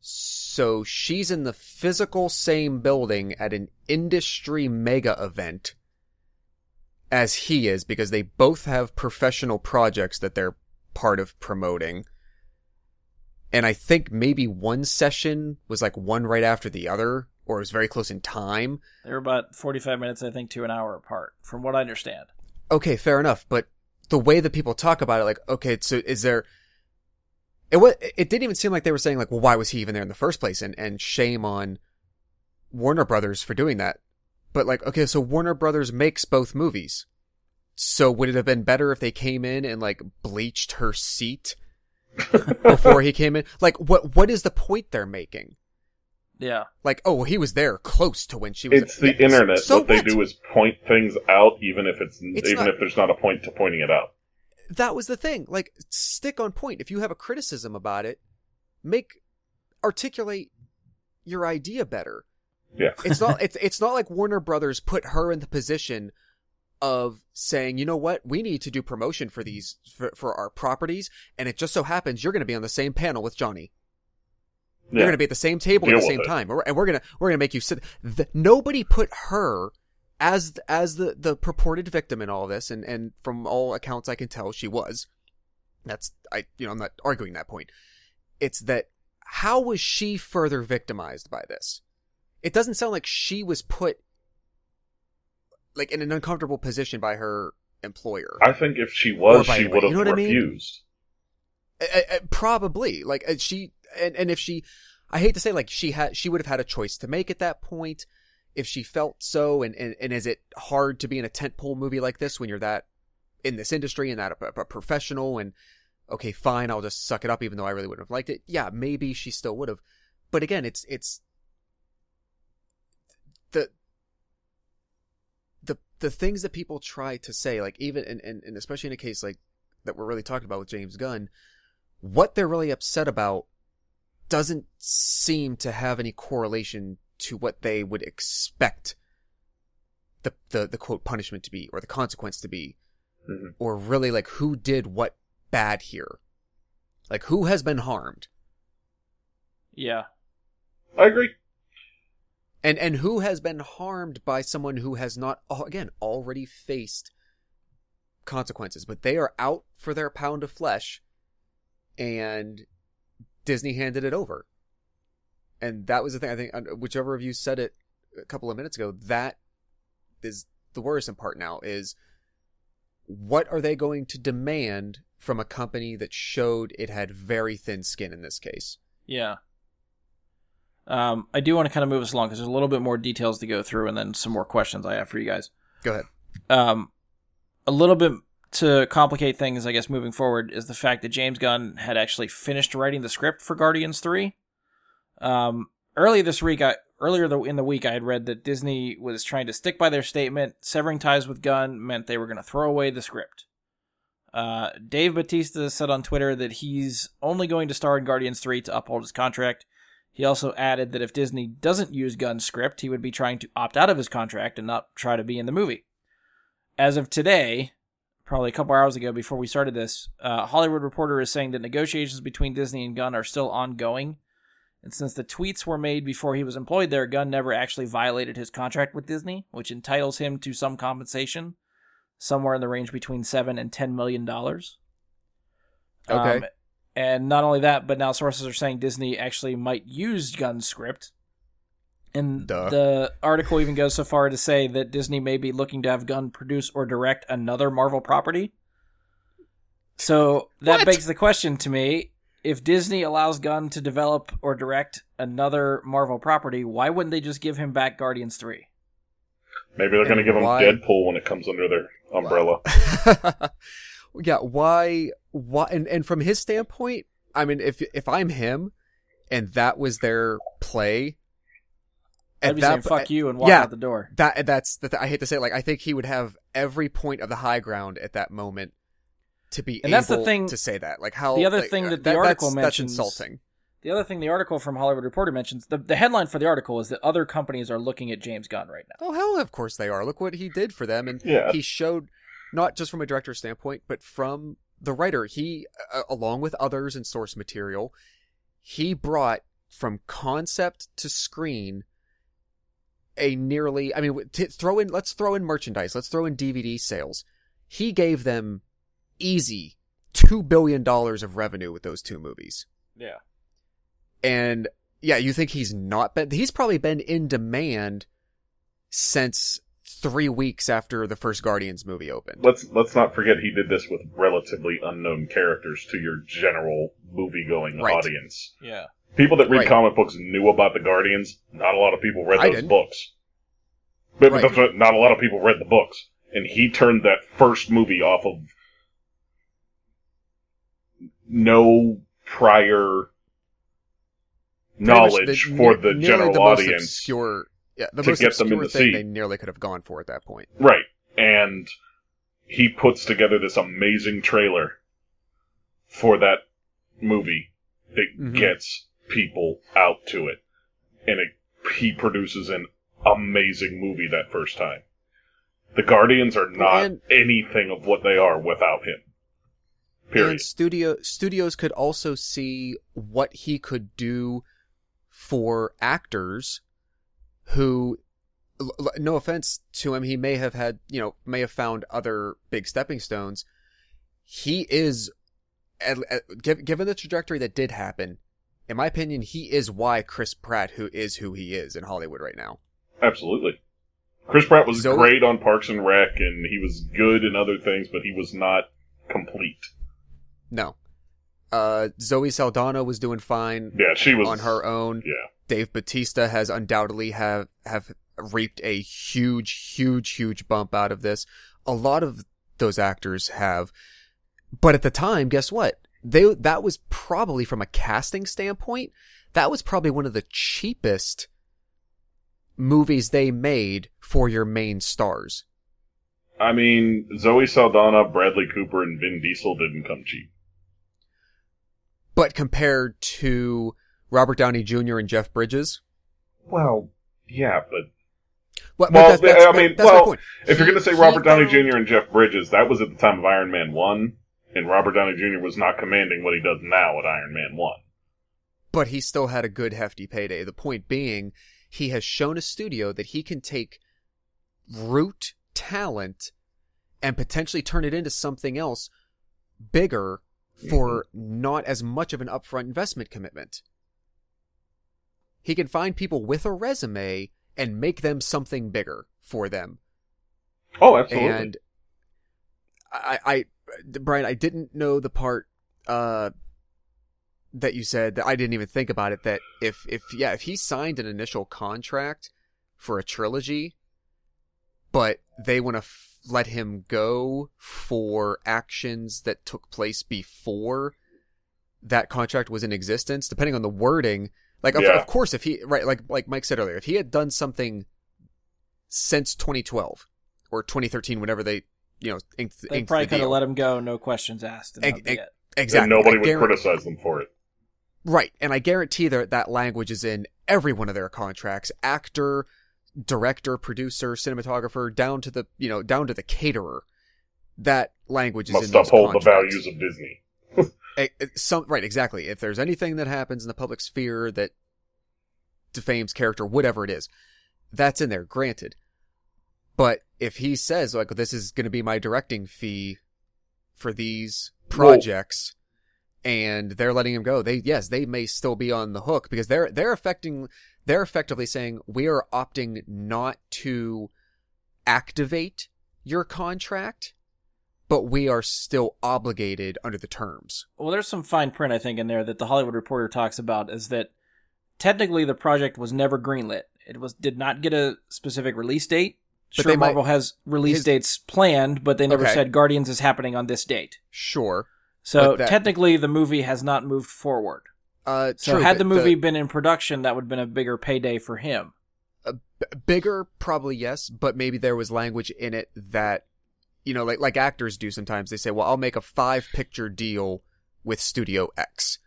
So she's in the physical same building at an industry mega event as he is because they both have professional projects that they're part of promoting. And I think maybe one session was like one right after the other, or it was very close in time. They were about 45 minutes, I think, to an hour apart, from what I understand. Okay, fair enough. But the way that people talk about it, like, okay, so is there? It was. It didn't even seem like they were saying like, well, why was he even there in the first place? And and shame on Warner Brothers for doing that. But like, okay, so Warner Brothers makes both movies. So would it have been better if they came in and like bleached her seat before he came in? Like, what what is the point they're making? Yeah. Like, oh, well, he was there close to when she was. It's the Yeah, internet. so what they do is point things out, even if it's, It's even not- if there's not a point to pointing it out. That was the thing. Like, stick on point. If you have a criticism about it, make articulate your idea better. Yeah. It's not. it's it's not like Warner Brothers put her in the position of saying, you know what, we need to do promotion for these for, for our properties, and it just so happens you're going to be on the same panel with Johnny. Yeah. You're going to be at the same table Deal at the same it. time, and we're gonna we're gonna make you sit. The, nobody put her as as the the purported victim in all this, and and from all accounts I can tell, she was. That's I you know I'm not arguing that point. It's that how was she further victimized by this? It doesn't sound like she was put like in an uncomfortable position by her employer. I think if she was, she would have you know what I mean? refused. Uh, uh, probably like uh, she and and if she i hate to say like she had she would have had a choice to make at that point if she felt so and and, and is it hard to be in a tentpole movie like this when you're that in this industry and that a, a professional and okay fine i'll just suck it up even though i really wouldn't have liked it. Yeah maybe she still would have. But again it's it's the the the things that people try to say like even and, and, and especially in a case like that we're really talking about with james gunn what they're really upset about doesn't seem to have any correlation to what they would expect the, the, the quote punishment to be or the consequence to be Mhm. or really like who did what bad here like who has been harmed Yeah. I agree. and and who has been harmed by someone who has not again already faced consequences but they are out for their pound of flesh and disney handed it over and that was the thing i think whichever of you said it a couple of minutes ago that is the worrisome part now is what are they going to demand from a company that showed it had very thin skin in this case Yeah. Um, I do want to kind of move us along because there's a little bit more details to go through and then some more questions I have for you guys. go ahead Um, a little bit to complicate things, I guess, moving forward, is the fact that James Gunn had actually finished writing the script for Guardians 3. Um, earlier this week, I earlier in the week, I had read that Disney was trying to stick by their statement. Severing ties with Gunn meant they were going to throw away the script. Uh, Dave Batista said on Twitter that he's only going to star in Guardians 3 to uphold his contract. He also added that if Disney doesn't use Gunn's script, he would be trying to opt out of his contract and not try to be in the movie. As of today, probably a couple hours ago before we started this, uh, Hollywood Reporter is saying that negotiations between Disney and Gunn are still ongoing. And since the tweets were made before he was employed there, Gunn never actually violated his contract with Disney, which entitles him to some compensation somewhere in the range between seven and ten million dollars. Okay. Um, and not only that, but now sources are saying Disney actually might use Gunn's script. And Duh. the article even goes so far to say that Disney may be looking to have Gunn produce or direct another Marvel property. So that What? begs the question to me: If Disney allows Gunn to develop or direct another Marvel property, why wouldn't they just give him back Guardians Three? Maybe they're going to And give him why- Deadpool when it comes under their umbrella. yeah, why why and, and from his standpoint, I mean if if I'm him and that was their play I'd at be that saying po- "fuck you" and walk yeah. out the door. that that's the th- I hate to say it, like I think he would have every point of the high ground at that moment to be And able that's the thing- to say that. Like how the other like, thing uh, that the article that's, mentions- that's insulting. The other thing the article from Hollywood Reporter mentions, the, the headline for the article is that other companies are looking at James Gunn right now. Oh hell, of course they are. Look what he did for them, and Yeah. he showed not just from a director's standpoint, but from the writer. He, uh, along with others in source material, he brought from concept to screen a nearly. I mean, t- throw in let's throw in merchandise, let's throw in DVD sales. He gave them easy two billion dollars of revenue with those two movies. Yeah. And yeah, you think he's not been, he's probably been in demand since three weeks after the first Guardians movie opened. Let's let's not forget he did this with relatively unknown characters to your general movie going Right. audience. Yeah. People that read Right. comic books knew about the Guardians. Not a lot of people read I those didn't. books. But, but Right. that's not a lot of people read the books. And he turned that first movie off of no prior knowledge the- for the general the audience. Obscure, yeah, the to most get them in the thing seat. they nearly could have gone for at that point. Right. And he puts together this amazing trailer for that movie that Mhm. gets people out to it. And it, he produces an amazing movie that first time. The Guardians are not And- anything of what they are without him. Period. And studio studios could also see what he could do for actors who no offense to him he may have had you know may have found other big stepping stones he is at, at- given the trajectory that did happen in my opinion he is why chris pratt who is who he is in hollywood right now Absolutely. Chris Pratt was Zoe- great on Parks and Rec, and he was good in other things, but he was not complete. No uh zoe saldana was doing fine Yeah, she was on her own Yeah. Dave Batista has undoubtedly have have reaped a huge, huge, huge bump out of this. A lot of those actors have, but at the time, guess what? They that was probably from a casting standpoint, that was probably one of the cheapest movies they made for your main stars. I mean, Zoe Saldana, Bradley Cooper, and Vin Diesel didn't come cheap. But compared to Robert Downey Jr. and Jeff Bridges, Well, yeah, but well, Well, that's, that's, I mean, well, if you're going to say Robert Downey Jr. and Jeff Bridges, that was at the time of Iron Man 1, and Robert Downey Jr. was not commanding what he does now at Iron Man 1. but he still had a good hefty payday. The point being, he has shown a studio that he can take root talent and potentially turn it into something else bigger for not as much of an upfront investment commitment. He can find people with a resume and make them something bigger for them. Oh, absolutely. And I, I, Brian, I didn't know the part uh, that you said that I didn't even think about it. That if, if, yeah, if he signed an initial contract for a trilogy, but they want to f- let him go for actions that took place before that contract was in existence, depending on the wording. Like, of, Yeah. of course, if he right, like like Mike said earlier, if he had done something since 2012 or 2013, whenever they you know inked, They inked probably the could have let him go, no questions asked. And Egg- that'd be egg- it. exactly, and nobody I would criticize them for it. Right, and I guarantee that that language is in every one of their contracts. Actor, director, producer, cinematographer, down to the you know down to the caterer. That language is in Must uphold the values of Disney. Eh, eh, Some right, exactly. If there's anything that happens in the public sphere that defames character, whatever it is, that's in there. Granted, but if he says like this is going to be my directing fee for these projects, and they're letting him go, they yes, they may still be on the hook because they're they're affecting they're effectively saying we are opting not to activate your contract, but we are still obligated under the terms. Well, there's some fine print I think in there that the Hollywood Reporter talks about is that technically the project was never greenlit. It was did not get a specific release date. But sure, they might- Marvel has release his- dates planned, but they never Okay. said Guardians is happening on this date. Sure. So that- technically, the movie has not moved forward. Uh, So true, had the movie been in production, that would have been a bigger payday for him. b- bigger, probably yes, but maybe there was language in it that, you know, like like actors do sometimes. They say, "Well, I'll make a five picture deal with Studio X."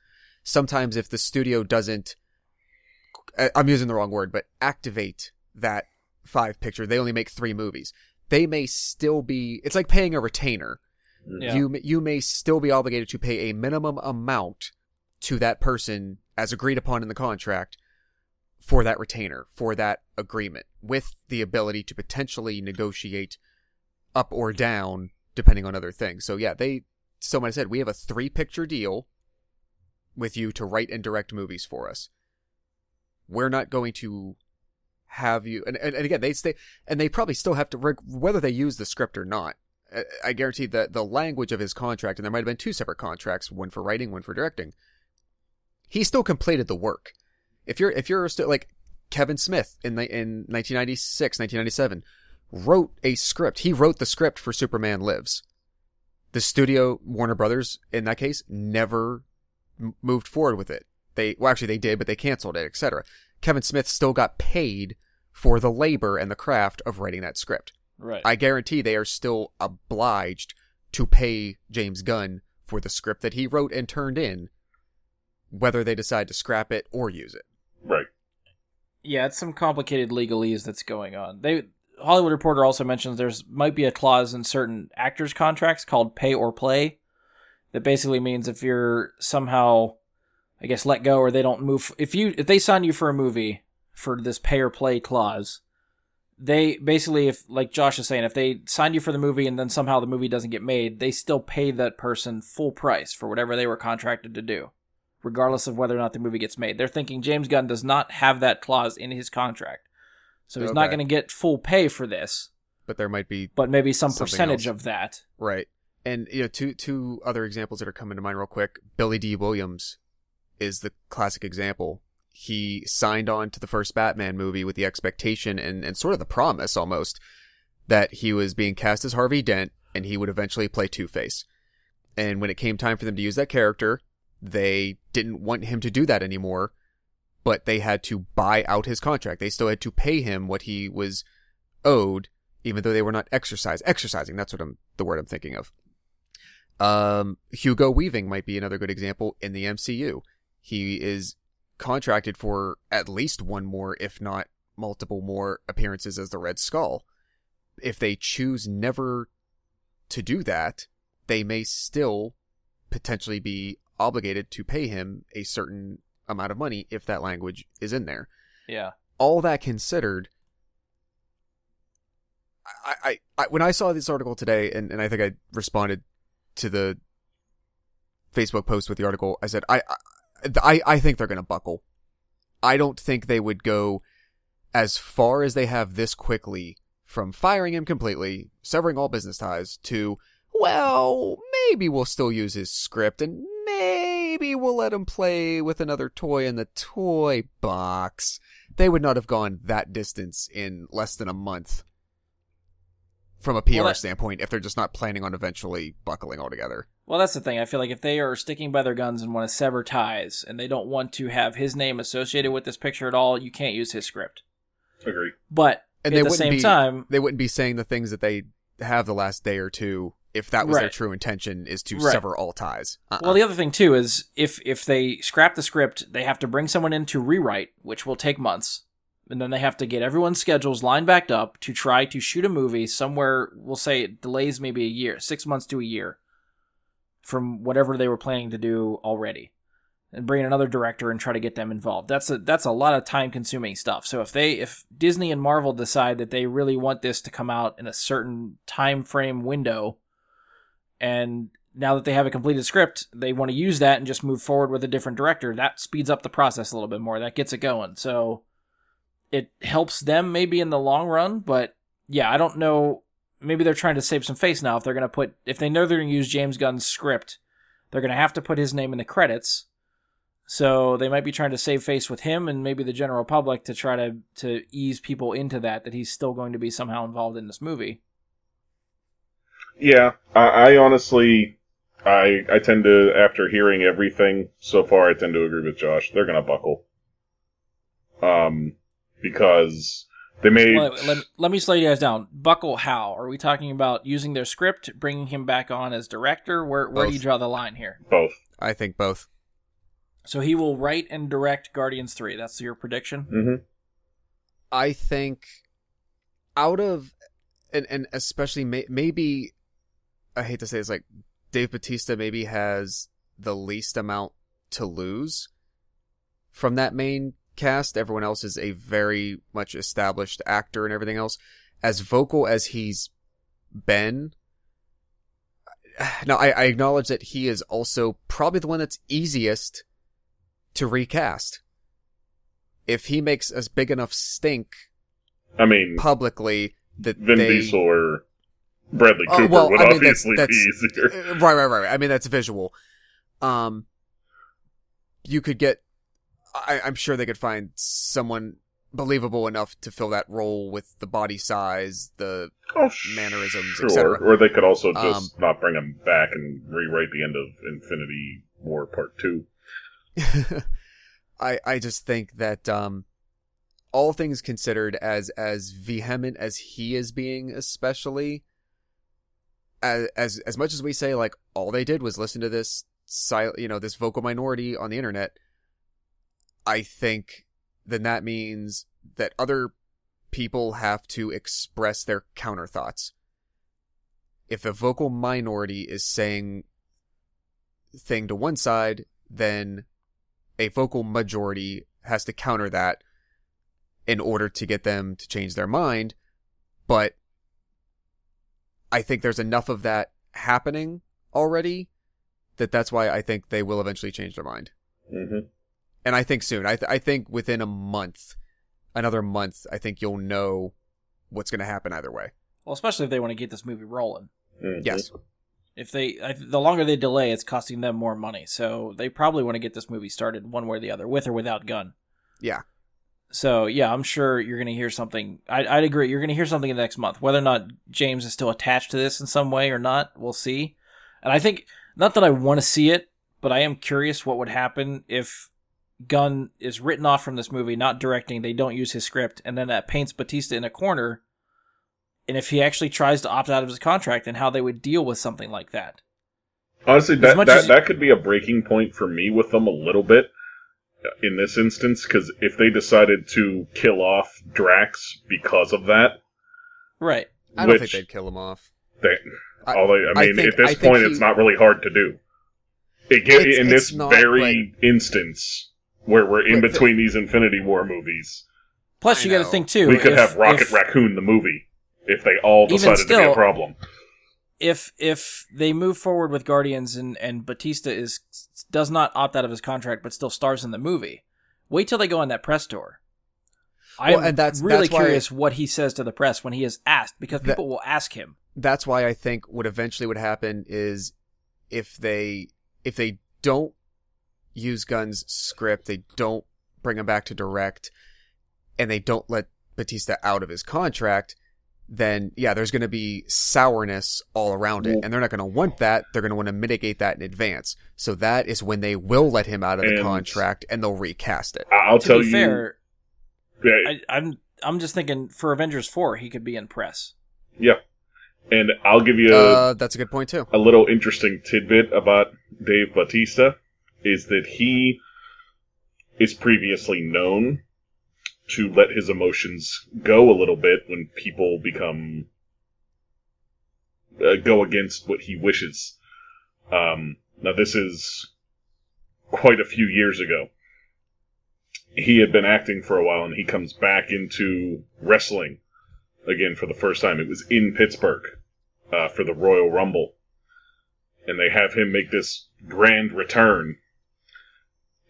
Sometimes, if the studio doesn't, I'm using the wrong word, but activate that five picture, they only make three movies. They may still be. It's like paying a retainer. Mm-hmm. Yeah. You you may still be obligated to pay a minimum amount to that person as agreed upon in the contract for that retainer, for that agreement, with the ability to potentially negotiate up or down depending on other things. So yeah, they so might have said we have a three picture deal with you to write and direct movies for us. We're not going to have you and, and, and again they stay and they probably still have to whether they use the script or not I- guarantee that the language of his contract, and there might have been two separate contracts, one for writing, one for directing. He still completed the work. If you're, if you're still like Kevin Smith in the, in 1996, 1997, wrote a script. He wrote the script for Superman Lives. The studio, Warner Brothers, in that case, never m- moved forward with it. They, well, actually, they did, but they canceled it, etc. Kevin Smith still got paid for the labor and the craft of writing that script. Right. I guarantee they are still obliged to pay James Gunn for the script that he wrote and turned in, whether they decide to scrap it or use it. Right. Yeah, it's some complicated legalese that's going on. They Hollywood Reporter also mentions there's might be a clause in certain actors' contracts called pay or play that basically means if you're somehow I guess let go or they don't move if you if they sign you for a movie for this pay or play clause, they basically if like Josh is saying if they signed you for the movie and then somehow the movie doesn't get made, they still pay that person full price for whatever they were contracted to do regardless of whether or not the movie gets made. They're thinking James Gunn does not have that clause in his contract. So he's not going to get full pay for this, But there might be but maybe some percentage else. of that. right. And you know, two two other examples that are coming to mind real quick. Billy Dee Williams is the classic example. He signed on to the first Batman movie with the expectation and, and sort of the promise almost that he was being cast as Harvey Dent and he would eventually play Two Face. And when it came time for them to use that character, they didn't want him to do that anymore, but they had to buy out his contract. They still had to pay him what he was owed, even though they were not exercise exercising. That's what I'm the word I'm thinking of. Um, Hugo Weaving might be another good example in the MCU. He is contracted for at least one more, if not multiple more appearances as the Red Skull. If they choose never to do that, they may still potentially be obligated to pay him a certain amount of money if that language is in there. Yeah. All that considered, I, I, I when I saw this article today, and, and I think I responded to the Facebook post with the article, I said, I, I, I think they're going to buckle. I don't think they would go as far as they have this quickly from firing him completely, severing all business ties, to, well, maybe we'll still use his script and maybe we'll let him play with another toy in the toy box. They would not have gone that distance in less than a month. From a PR Well, that- standpoint if they're just not planning on eventually buckling altogether. Well, that's the thing. I feel like if they are sticking by their guns and want to sever ties, and they don't want to have his name associated with this picture at all, you can't use his script. Agree. But And at they the wouldn't same be time, they wouldn't be saying the things that they have the last day or two if that was their true intention is to Right. sever all ties. Uh-uh. well, the other thing too is if if they scrap the script, they have to bring someone in to rewrite, which will take months, and then they have to get everyone's schedules lined back up to try to shoot a movie somewhere. We'll say it delays maybe a year, six months to a year, from whatever they were planning to do already, and bring in another director and try to get them involved. That's a that's a lot of time consuming stuff. So if they if Disney and Marvel decide that they really want this to come out in a certain time frame window, and now that they have a completed script, they want to use that and just move forward with a different director. That speeds up the process a little bit more. That gets it going. So it helps them maybe in the long run, but yeah, I don't know. Maybe they're trying to save some face now. If they're going to put, if they know they're going to use James Gunn's script, they're going to have to put his name in the credits. So they might be trying to save face with him and maybe the general public to try to to ease people into that that he's still going to be somehow involved in this movie. Yeah, I, I honestly, I I tend to after hearing everything so far, I tend to agree with Josh. They're gonna buckle. Um, because they made Well, let, let me slow you guys down. Buckle how? Are we talking about using their script, bringing him back on as director? Where where do you draw the line here? both. I think both. So he will write and direct Guardians 3. That's your prediction? hmm I think out of and and especially may, maybe I hate to say it's like Dave Batista maybe has the least amount to lose from that main cast. Everyone else is a very much established actor and everything else. As vocal as he's been, now I, I acknowledge that he is also probably the one that's easiest to recast. If he makes a big enough stink I mean, publicly that Vin they Diesel or Bradley Oh, Cooper well, would I mean, obviously that's- be easier. Uh, right, right, right. I mean, that's visual. Um, you could get. I, I'm sure they could find someone believable enough to fill that role with the body size, the Oh, mannerisms, sure. etc. Or they could also just Um, not bring him back and rewrite the end of Infinity War Part Two. I I just think that um, all things considered, as as vehement as he is being, especially as as as much as we say like all they did was listen to this sil- you know this vocal minority on the internet, I think then that means that other people have to express their counter thoughts. If the vocal minority is saying thing to one side, then a vocal majority has to counter that in order to get them to change their mind. But I think there's enough of that happening already that that's why I think they will eventually change their mind. hmm And I think soon. I th- I think within a month, another month, I think you'll know what's going to happen either way. Well, especially if they want to get this movie rolling. hmm Yes. If they, I, the longer they delay, it's costing them more money. So they probably want to get this movie started one way or the other, with or without Gunn. Yeah. So yeah, I'm sure you're going to hear something. I, I'd agree. You're going to hear something in the next month. Whether or not James is still attached to this in some way or not, we'll see. And I think not that I want to see it, but I am curious what would happen if Gunn is written off from this movie, not directing. They don't use his script, and then that paints Batista in a corner. And if he actually tries to opt out of his contract, and how they would deal with something like that. Honestly, that that, as- that could be a breaking point for me with them a little bit in this instance because if they decided to kill off Drax because of that, Right. I don't think they'd kill him off. they, I- although I I mean think- at this I point he- it's not really hard to do. It get, It's- in it's this not, very instance where we're in But the- between these Infinity War movies, Plus, I you got to know. think too. we could if- have Rocket if- Raccoon the movie if they all Even decided to be still- a problem. if if they move forward with Guardians and and Batista is does not opt out of his contract but still stars in the movie, wait till they go on that press tour. I'm Well, and that's- really that's why- curious what he says to the press when he is asked because That- people will ask him. that's why I think what eventually would happen is if they if they don't use Gunn's script, they don't bring him back to direct, and they don't let Batista out of his contract, then yeah, there's going to be sourness all around it, and they're not going to want that. They're going to want to mitigate that in advance. So that is when they will let him out of the And- contract, and they'll recast it. I- I'll to tell be you. fair, yeah, I, I'm I'm just thinking for Avengers four, he could be in press. yeah. And I'll give you a, Uh, that's a good point too. a little interesting tidbit about Dave Batista is that he is previously known to let his emotions go a little bit when people become uh, go against what he wishes. Um, now this is quite a few years ago. He had been acting for a while, and he comes back into wrestling again for the first time. It was in Pittsburgh uh, for the Royal Rumble, and they have him make this grand return.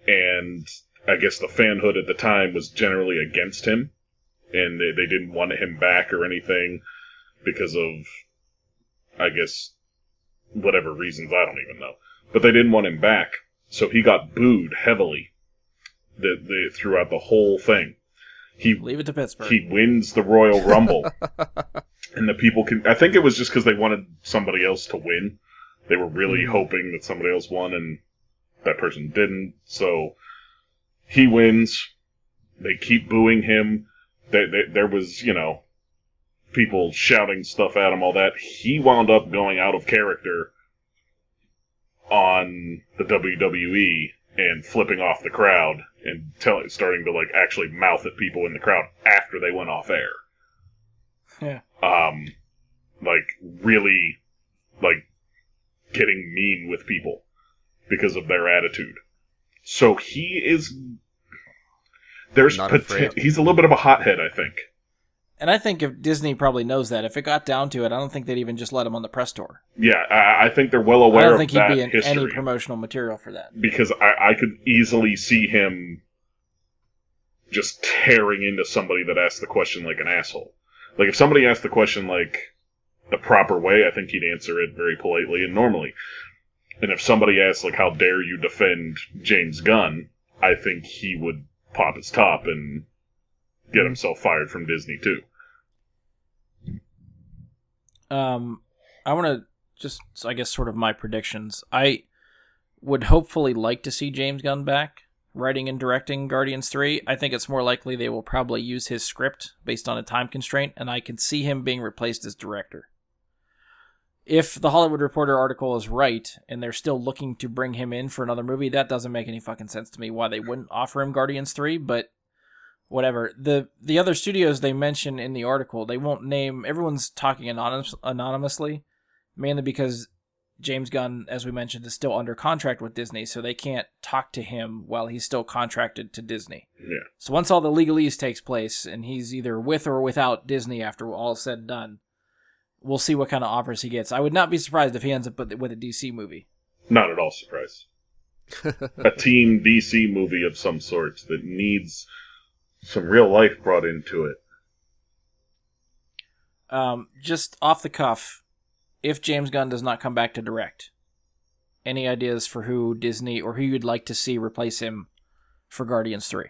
And I guess the fanhood at the time was generally against him, and they, they didn't want him back or anything because of, I guess, whatever reasons I don't even know. But they didn't want him back, so he got booed heavily the, the, throughout the whole thing. He Leave it to Pittsburgh. he wins the Royal Rumble, and the people can. I think it was just because they wanted somebody else to win. They were really Mhm. hoping that somebody else won, and that person didn't. So he wins. They keep booing him. They, they, there was, you know, people shouting stuff at him, all that. He wound up going out of character on the WWE and flipping off the crowd and telling, starting to like actually mouth at people in the crowd after they went off air. Yeah. Um, like really, like getting mean with people because of their attitude. So he is. There's Not poten- afraid. he's a little bit of a hothead, I think. and I think if Disney probably knows that, if it got down to it, I don't think they'd even just let him on the press tour. Yeah, I, I think they're well aware. I don't of think he'd be in history any promotional material for that. because I, I could easily see him just tearing into somebody that asked the question like an asshole. Like if somebody asked the question like the proper way, I think he'd answer it very politely and normally. And if somebody asked like how dare you defend James Gunn, I think he would pop his top and get himself fired from Disney too. Um, I want to just, I guess, sort of my predictions. I would hopefully like to see James Gunn back writing and directing Guardians 3. I think it's more likely they will probably use his script based on a time constraint, and I can see him being replaced as director. If the Hollywood Reporter article is right and they're still looking to bring him in for another movie, that doesn't make any fucking sense to me why they wouldn't offer him Guardians 3, but whatever. The the other studios they mention in the article, they won't name everyone's talking anonymous, anonymously, mainly because James Gunn, as we mentioned, is still under contract with Disney, so they can't talk to him while he's still contracted to Disney. Yeah. So once all the legalese takes place and he's either with or without Disney after all is said and done, we'll see what kind of offers he gets. I would not be surprised if he ends up with, with a DC movie. Not at all surprised. a team DC movie of some sort that needs some real life brought into it. Um, just off the cuff, if James Gunn does not come back to direct, any ideas for who Disney or who you'd like to see replace him for Guardians 3?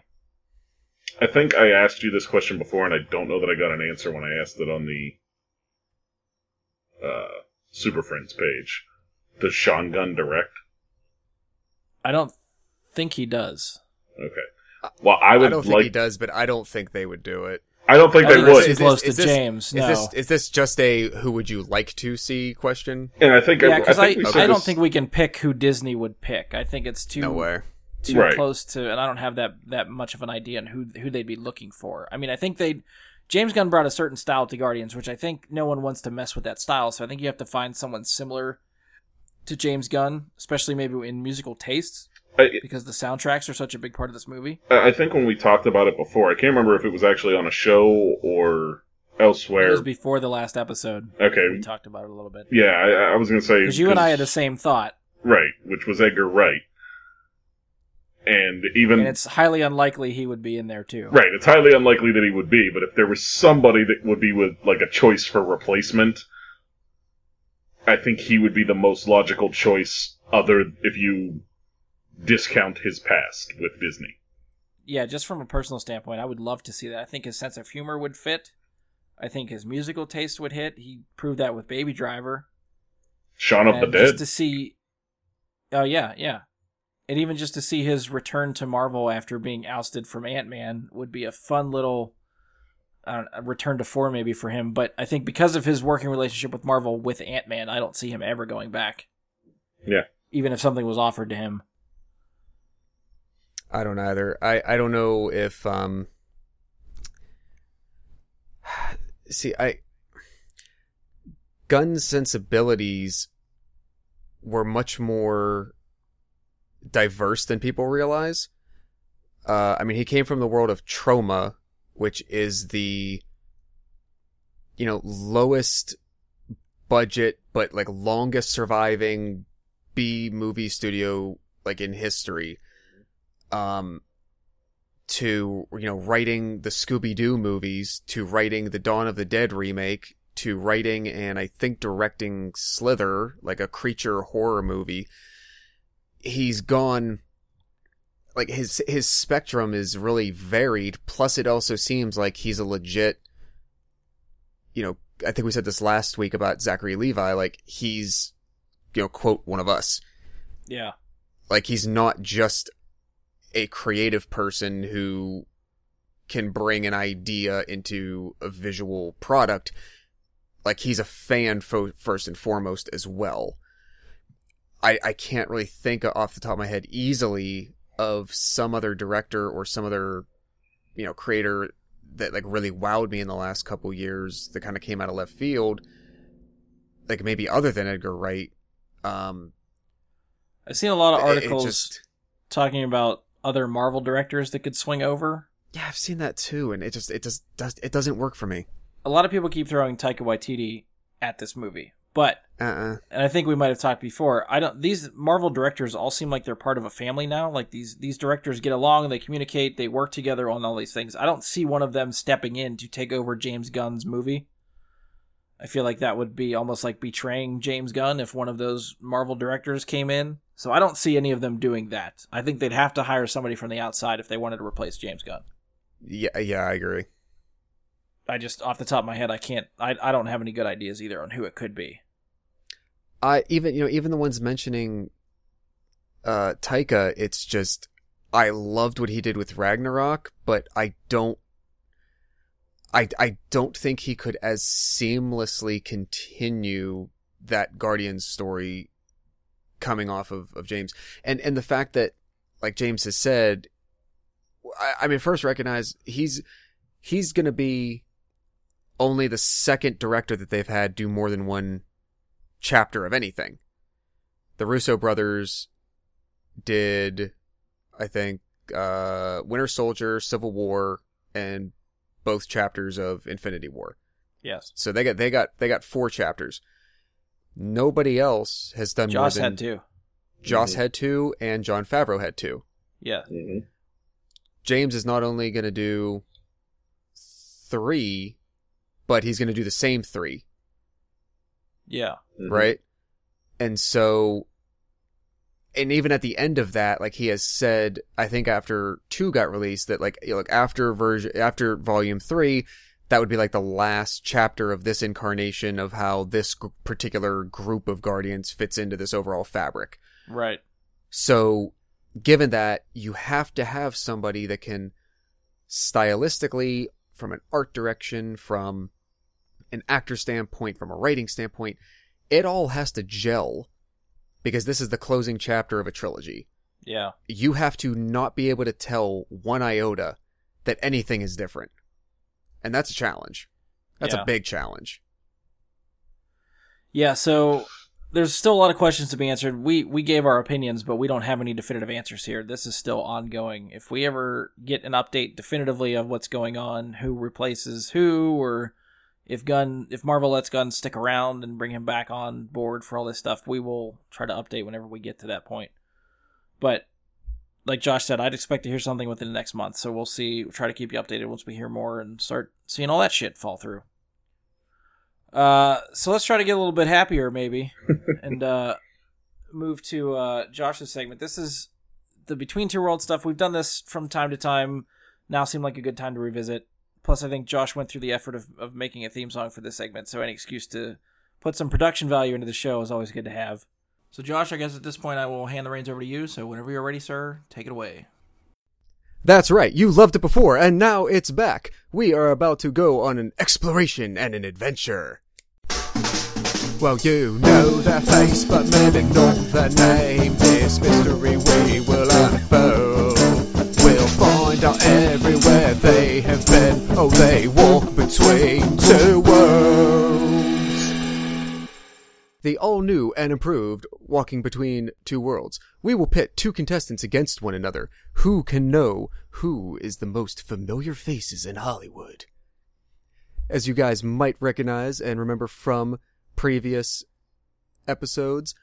I think I asked you this question before, and I don't know that I got an answer when I asked it on the uh, Super Friends page. Does Sean Gunn direct? I don't think he does. Okay. Well, I would. I, don't think he does, but I don't think they would do it. I don't think I they think would. Is too close this- is to this- James. Is no. this is this just a who would you like to see question? and I think yeah, because I, think we I, said don't think we can pick who Disney would pick. I think it's too No way. too Right. close to, and I don't have that that much of an idea on who who they'd be looking for. I mean, I think they James Gunn brought a certain style to Guardians, which I think no one wants to mess with that style. So I think you have to find someone similar to James Gunn, especially maybe in musical tastes, I, because the soundtracks are such a big part of this movie. I think when we talked about it before, I can't remember if it was actually on a show or It elsewhere. was before the last episode. Okay. We talked about it a little bit Yeah, I, I was going to say because you and I had the same thought, right, which was Edgar Wright, and even and it's highly unlikely he would be in there too. Right, it's highly unlikely that he would be, but if there was somebody that would be with like a choice for replacement, I think he would be the most logical choice other if you discount his past with Disney. yeah, just from a personal standpoint, I would love to see that. I think his sense of humor would fit. I think his musical taste would hit. He proved that with Baby Driver. Shaun of the And just Dead. to see oh yeah yeah and even just to see his return to marvel after being ousted from ant-man would be a fun little I return to form maybe for him but i think because of his working relationship with marvel with ant-man i don't see him ever going back Yeah. even if something was offered to him I don't either. I I don't know if um. See, I. Gunn's sensibilities were much more diverse than people realize. Uh, I mean, he came from the world of Troma, which is the, you know, lowest budget but like longest surviving B movie studio like in history. Um, to you know writing the Scooby Doo movies, to writing the Dawn of the Dead remake, to writing and I think directing Slither, like a creature horror movie. He's gone like his his spectrum is really varied. Plus, it also seems like he's a legit. You know, I think we said this last week about Zachary Levi. Like he's, you know, quote one of us. yeah Like he's not just a creative person who can bring an idea into a visual product. Like he's a fan fo- first and foremost as well. I I can't really think off the top of my head easily of some other director or some other you know creator that like really wowed me in the last couple years that kind of came out of left field like maybe other than Edgar Wright um i've seen a lot of articles just- talking about other marvel directors that could swing over Yeah, I've seen that too, and it just it just does it doesn't work for me. a lot of people keep throwing taika waititi at this movie but Uh uh and I think we might have talked before. I don't. These Marvel directors all seem like they're part of a family now. Like these these directors get along, they communicate, they work together on all these things. I don't see one of them stepping in to take over James Gunn's movie. I feel like that would be almost like betraying James Gunn if one of those Marvel directors came in. So I don't see any of them doing that. I think they'd have to hire somebody from the outside if they wanted to replace James Gunn. Yeah, yeah, I agree. I just off the top of my head, I can't. I I don't have any good ideas either on who it could be. I even you know even the ones mentioning uh Taika, it's just I loved what he did with Ragnarok, but I don't I I don't think he could as seamlessly continue that Guardians story coming off of, of James. And and the fact that like James has said I, I mean first recognize he's he's gonna be only the second director that they've had do more than one chapter of anything. The Russo brothers did, I think, uh, Winter Soldier, Civil War, and both chapters of Infinity War. Yes, So they got they got they got four chapters. Nobody else has done Joss more than had two. Joss Mhm. had two, and Jon Favreau had two. Yeah, Mhm. James is not only going to do three, but he's going to do the same three. Yeah, Mhm. right? And so, and even at the end of that, like he has said, I think after two got released, that like, you know, like after version, after volume three, that would be like the last chapter of this incarnation of how this g- particular group of guardians fits into this overall fabric. right. So, given that, you have to have somebody that can stylistically, from an art direction, from an actor standpoint, from a writing standpoint, it all has to gel because this is the closing chapter of a trilogy. Yeah. You have to not be able to tell one iota that anything is different. And that's a challenge. That's Yeah. a big challenge. Yeah, so there's still a lot of questions to be answered. We we gave our opinions, but we don't have any definitive answers here. This is still ongoing. If we ever get an update definitively of what's going on, who replaces who, or if Gunn if Marvel lets Gunn stick around and bring him back on board for all this stuff, we will try to update whenever we get to that point. But like Josh said, I'd expect to hear something within the next month. So we'll see. We'll try to keep you updated once we hear more and start seeing all that shit fall through. Uh, so let's try to get a little bit happier, maybe, and uh, move to uh, Josh's segment. This is the Between Two Worlds stuff. We've done this from time to time. Now seemed like a good time to revisit. Plus, I think Josh went through the effort of, of making a theme song for this segment, so any excuse to put some production value into the show is always good to have. So, Josh, I guess at this point I will hand the reins over to you. So, whenever you're ready, sir, take it away. That's right, you loved it before, and now it's back. We are about to go on an exploration and an adventure. Well, you know their face, but men ignore their name. This mystery we will unfold. Find out everywhere they have been. Oh, they walk between two worlds. The all new and improved Walking Between Two Worlds. We will pit two contestants against one another. Who can know who is the most familiar faces in Hollywood? As you guys might recognize and remember from previous episodes,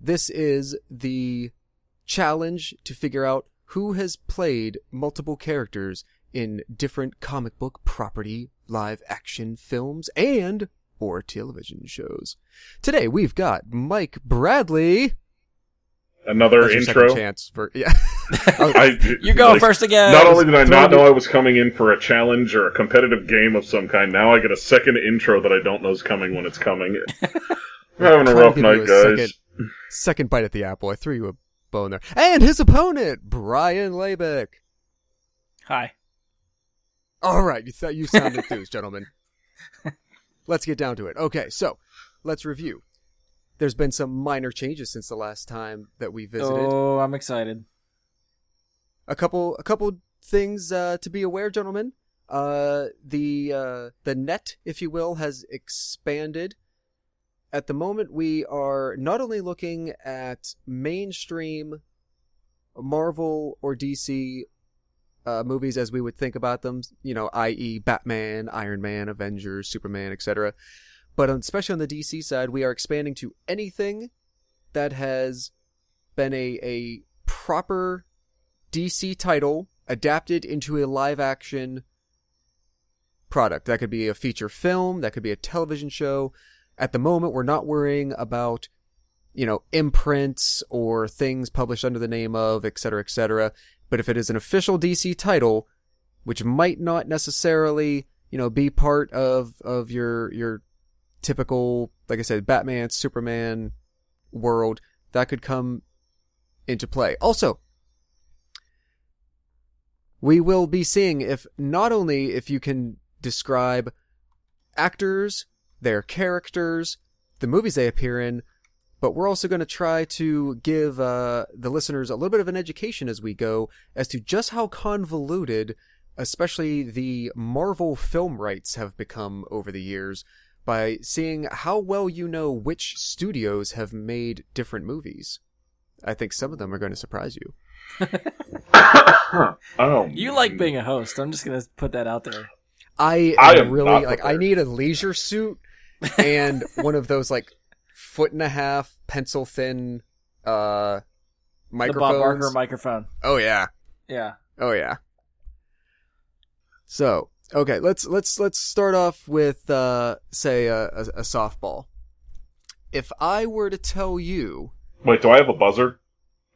this is the challenge to figure out who has played multiple characters in different comic book property live action films and or television shows. Today we've got Mike Bradley. Another your intro. chance for yeah. I, You go like, first again. Not only did I not know I was coming in for a challenge or a competitive game of some kind, now I get a second intro that I don't know is coming when it's coming. We're having a rough night, a guys. second- Second bite at the apple. I threw you a bone there. And his opponent, Brian Labick. Hi. All right, you thought you sound enthused, gentlemen. Let's get down to it. Okay, so let's review. There's been some minor changes since the last time that we visited. Oh, I'm excited. A couple, a couple things uh, to be aware, gentlemen. Uh, the uh, the net, if you will, has expanded. At the moment, we are not only looking at mainstream Marvel or DC uh, movies as we would think about them, you know, i.e., Batman, Iron Man, Avengers, Superman, etc. But especially on the DC side, we are expanding to anything that has been a, a proper DC title adapted into a live action product. That could be a feature film, that could be a television show. At the moment, we're not worrying about, you know, imprints or things published under the name of, et cetera, et cetera. But if it is an official DC title, which might not necessarily, you know, be part of, of your, your typical, like I said, Batman, Superman world, that could come into play. Also, we will be seeing if not only if you can describe actors, their characters, the movies they appear in, but we're also going to try to give uh, the listeners a little bit of an education as we go as to just how convoluted, especially the Marvel film rights have become over the years by seeing how well you know which studios have made different movies. I think some of them are going to surprise you. oh, You like being a host. I'm just gonna put that out there. I, I am am really like I need a leisure suit and one of those like foot and a half pencil thin uh The. Bob Barker microphone. oh yeah. Yeah. Oh yeah. So, okay, let's let's let's start off with uh say a, a, a softball. If I were to tell you Wait, do I have a buzzer?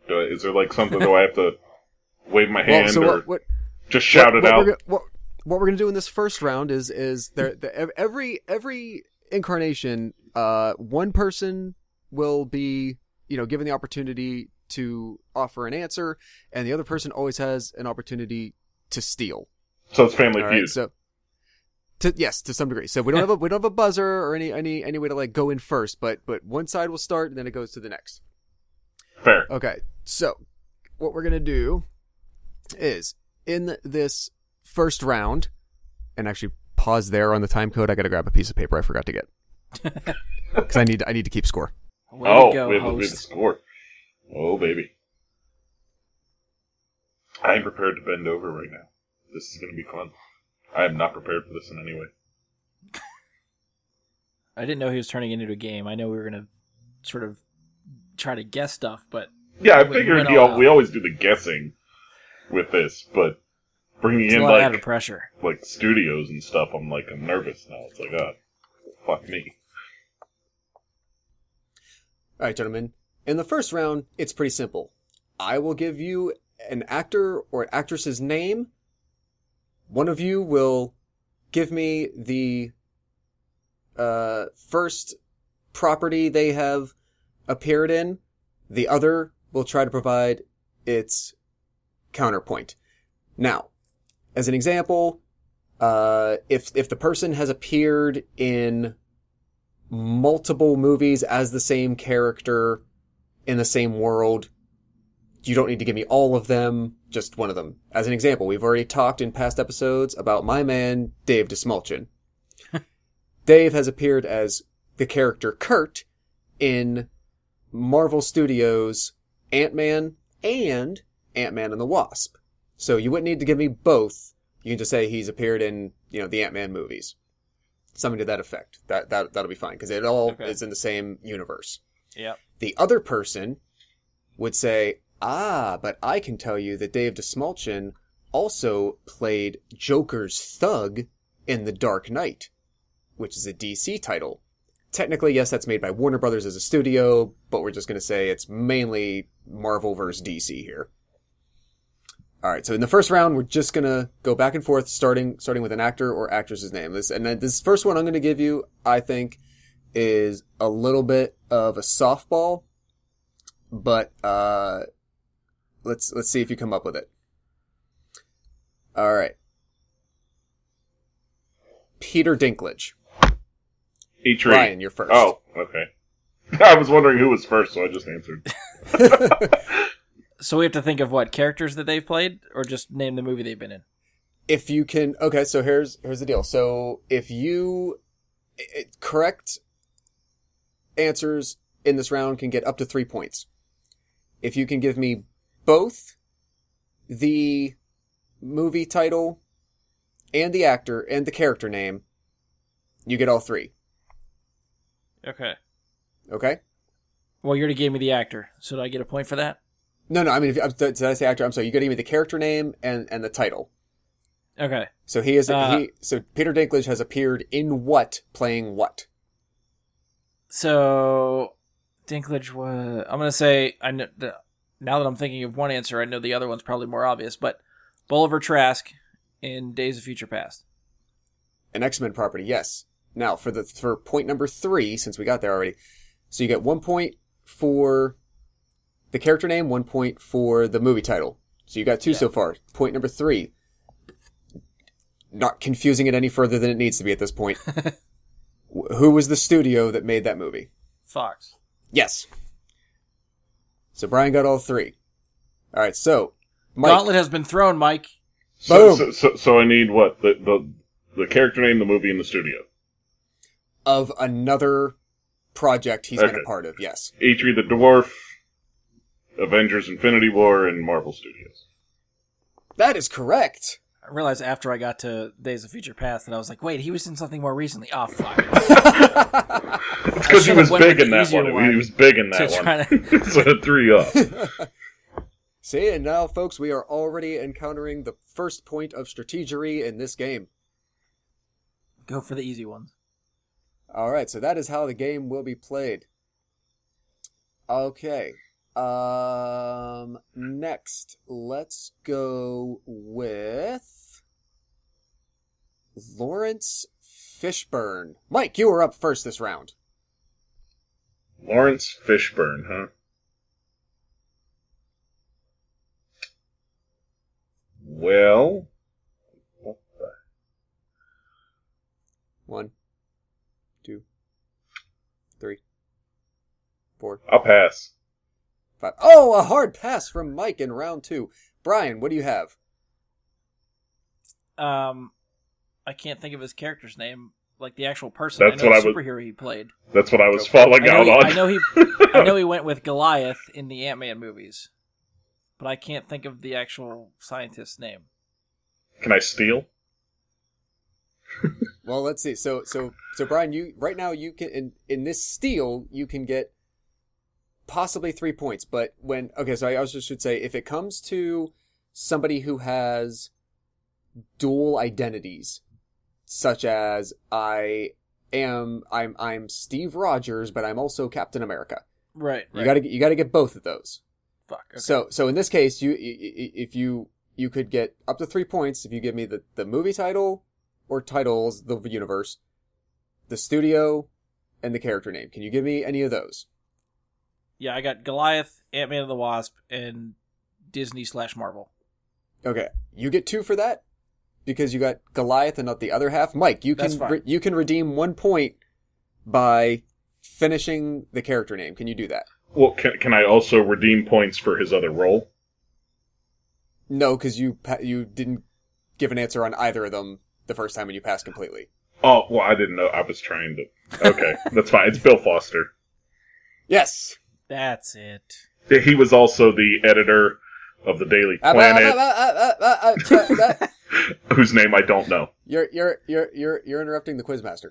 Do I- is there like something? do I have to wave my well, hand so or what, what just shout what, it what out? We're gonna, what, what we're gonna do in this first round is is there the, every every incarnation, uh, one person will be you know given the opportunity to offer an answer, and the other person always has an opportunity to steal. So it's Family All Feud. right, so. To, yes, to some degree. So we don't have a we don't have a buzzer or any any any way to like go in first, but but one side will start and then it goes to the next. Fair. Okay, so what we're gonna do is in this first round, and actually pause there on the time code. I gotta grab a piece of paper I forgot to get because I need I need to keep score. Way oh, to go, we have, we have the host. score. Oh, baby. I am prepared to bend over right now. This is going to be fun. I am not prepared for this in any way. I didn't know he was turning it into a game. I know we were gonna sort of try to guess stuff, but Yeah, I figured went you all we always do the guessing with this, but bringing it's a in lot of added pressure. like studios and stuff, I'm like I'm nervous now. It's like, ah, fuck me. All right, gentlemen. In the first round, it's pretty simple. I will give you an actor or an actress's name. One of you will give me the uh, first property they have appeared in, the other will try to provide its counterpoint. Now, as an example, uh, if if the person has appeared in multiple movies as the same character in the same world, you don't need to give me all of them, just one of them. As an example, we've already talked in past episodes about my man, Dave Dastmalchian. Dave has appeared as the character Kurt in Marvel Studios Ant-Man and Ant-Man and the Wasp. So you wouldn't need to give me both. You can just say he's appeared in, you know, the Ant-Man movies. Something to that effect. That, that, that'll be fine, because it all Okay. is in the same universe. Yep. The other person would say, ah, but I can tell you that Dave Dastmalchian also played Joker's thug in The Dark Knight, which is a DC title. Technically, yes, that's made by Warner Brothers as a studio, but we're just going to say it's mainly Marvel versus DC here. All right, so in the first round, we're just gonna go back and forth, starting starting with an actor or actress's name. This and then this first one I'm gonna give you, I think, is a little bit of a softball, but uh, let's let's see if you come up with it. All right, Peter Dinklage. Each Ryan, you're first. Oh, okay. I was wondering who was first, so I just answered. So we have to think of what characters that they've played, or just name the movie they've been in. if you can okay so here's here's the deal so if you i- i- correct answers in this round can get up to three points if you can give me both the movie title and the actor and the character name you get all three Okay. okay Well, you already gave me the actor, so do I get a point for that? No no i mean if, uh, did i say actor i'm sorry you got to give me the character name and and the title Okay. so he is Uh, he so peter dinklage has appeared in what playing what So Dinklage was. I'm gonna say I know. The, now that I'm thinking of one answer, I know the other one's probably more obvious. But Bolivar Trask in Days of Future Past. an X-Men property, yes. Now for the for point number three, since we got there already, so you get one point for the character name, one point for the movie title. So you got two Yeah. so far. Point number three. Not confusing it any further than it needs to be at this point. Who was the studio that made that movie? Fox. Yes. So Brian got all three. All right, so Mike, Gauntlet has been thrown, Mike. So, Boom. so, so, so I need what the, the the character name, the movie, and the studio. of another project he's been a part of. Yes. Eitri the Dwarf, Avengers: Infinity War, and Marvel Studios. That is correct. I realized after I got to Days of Future Past that I was like, wait, he was in something more recently. Oh fuck. It's because he was big in that one. one He was big in that to one. to- so it threw you off. See, and now, folks, we are already encountering the first point of strategery in this game. Go for the easy ones. All right, so that is how the game will be played. Okay. Um, next, let's go with Laurence Fishburne. Mike, you were up first this round. Laurence Fishburne, huh? Well, what the One, two, three, four, I'll pass. Five. Oh, a hard pass from Mike in round two. Brian, what do you have? Um, I can't think of his character's name, like the actual person. That's I know what the I was- superhero he played. That's what I was Go for it. falling I out he, on. I know he. I know he went with Goliath in the Ant Man movies, but I can't think of the actual scientist's name. Can I steal? Well, let's see. So, so, so, Brian, you right now you can in in this steal you can get possibly three points. But when okay, so I also should say if it comes to somebody who has dual identities, such as I am I'm I'm Steve Rogers, but I'm also Captain America. Right. You right. gotta get you gotta get both of those. Fuck. Okay. So, so in this case, you if you you could get up to three points if you give me the the movie title, or titles the universe, the studio, and the character name. Can you give me any of those? Yeah, I got Goliath, Ant Man and the Wasp, and Disney slash Marvel. Okay, you get two for that because you got Goliath and not the other half. Mike, you That's can re- you can redeem one point by finishing the character name. Can you do that? Well, can, can I also redeem points for his other role? No, because you you didn't give an answer on either of them the first time and you passed completely. Oh, well, I didn't know. I was trying to. Okay, that's fine. It's Bill Foster. Yes. That's it. He was also the editor of the Daily Planet, whose name I don't know. You're you're you're you're you're interrupting the quizmaster.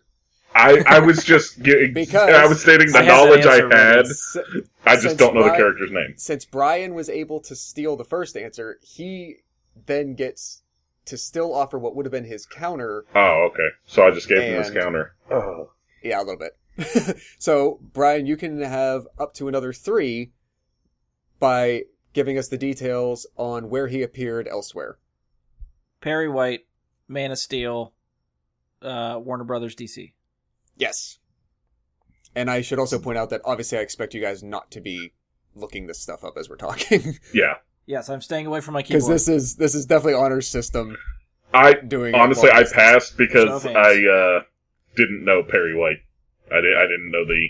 I, I was just getting, Because- I was stating the I had the knowledge I had. S- I just don't know the character's name. Since Brian was able to steal the first answer, he then gets to still offer what would have been his counter. Oh, okay. So I just gave him his counter. Oh. Yeah, a little bit. so, Brian, you can have up to another three by giving us the details on where he appeared elsewhere. Perry White, Man of Steel, uh, Warner Brothers DC. Yes. And I should also point out that obviously I expect you guys not to be looking this stuff up as we're talking Yeah. Yes, I'm staying away from my keyboard. because this is this is definitely honor system I doing. honestly I distance. passed because of. I uh, didn't know Perry White. I, di- I didn't know the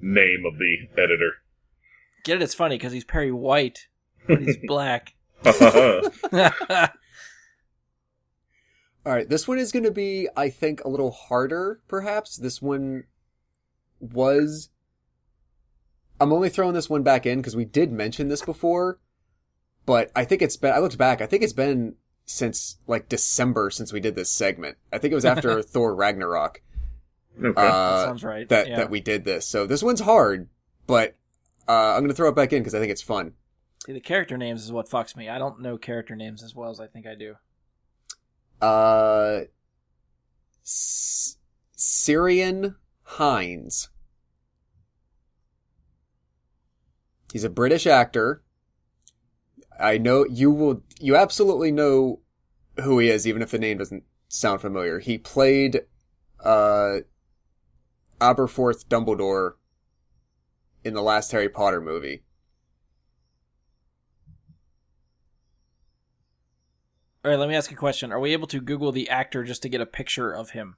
name of the editor. Get it? It's funny because he's Perry White, but he's black. All right, this one is going to be, I think, a little harder. Perhaps this one was. I'm only throwing this one back in because we did mention this before, but I think it's been. I looked back. I think it's been since like December since we did this segment. I think it was after Thor Ragnarok. Okay. that Uh, sounds right. that yeah. that we did this. So this one's hard, but uh, I'm gonna throw it back in because I think it's fun. See, the character names is what fucks me. I don't know character names as well as I think I do. Uh, S- Ciaran Hinds. He's a British actor. I know you will. You absolutely know who he is, even if the name doesn't sound familiar. He played uh, Aberforth Dumbledore in the last Harry Potter movie. All right, let me ask you a question. Are we able to Google the actor just to get a picture of him?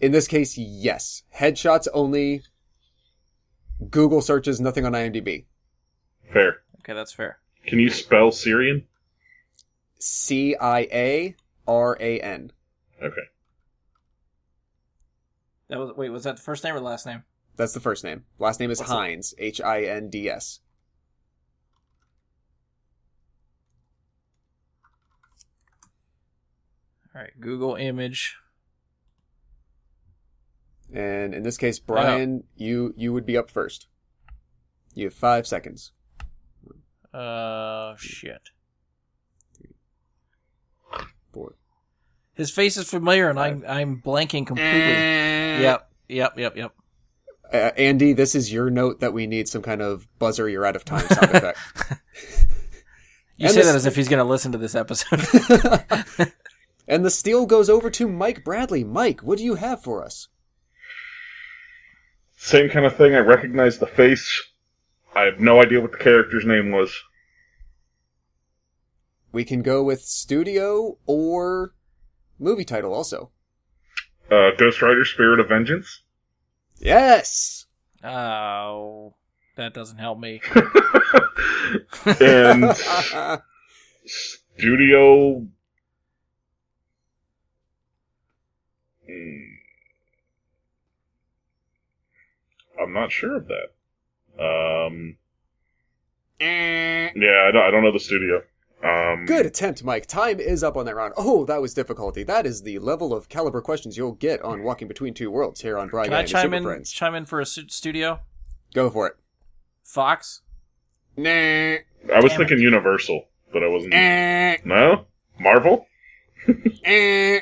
In this case, yes. Headshots only. Google searches, nothing on IMDb. Fair. Okay, that's fair. Can you spell Ciaran? C I A R A N. Okay. That was wait, was that the first name or the last name? That's the first name. Last name is What's Hinds. H I N D S. All right, Google image. And in this case, Brian, you you would be up first. You have five seconds. Uh, shit. His face is familiar, and I'm I'm blanking completely. Yep, yep, yep, yep. Uh, Andy, this is your note that we need some kind of buzzer. You're out of time sound effect. You And say this- that as if he's going to listen to this episode. and the steal goes over to Mike Bradley. Mike, what do you have for us? Same kind of thing. I recognize the face. I have no idea what the character's name was. We can go with studio or movie title also. Uh, Ghost Rider: Spirit of Vengeance. Yes. oh, that doesn't help me. and Studio. Hmm. I'm not sure of that. Um, yeah, I don't, I don't know the studio. Um, Good attempt, Mike. Time is up on that round. Oh, that was difficulty. That is the level of caliber questions you'll get on Walking Between Two Worlds here on Brian Can I and chime Super in? Friends. Chime in for a stu- studio. Go for it. Fox. Nah. I was Damn thinking Universal, but I wasn't. Eh, No, Marvel, eh.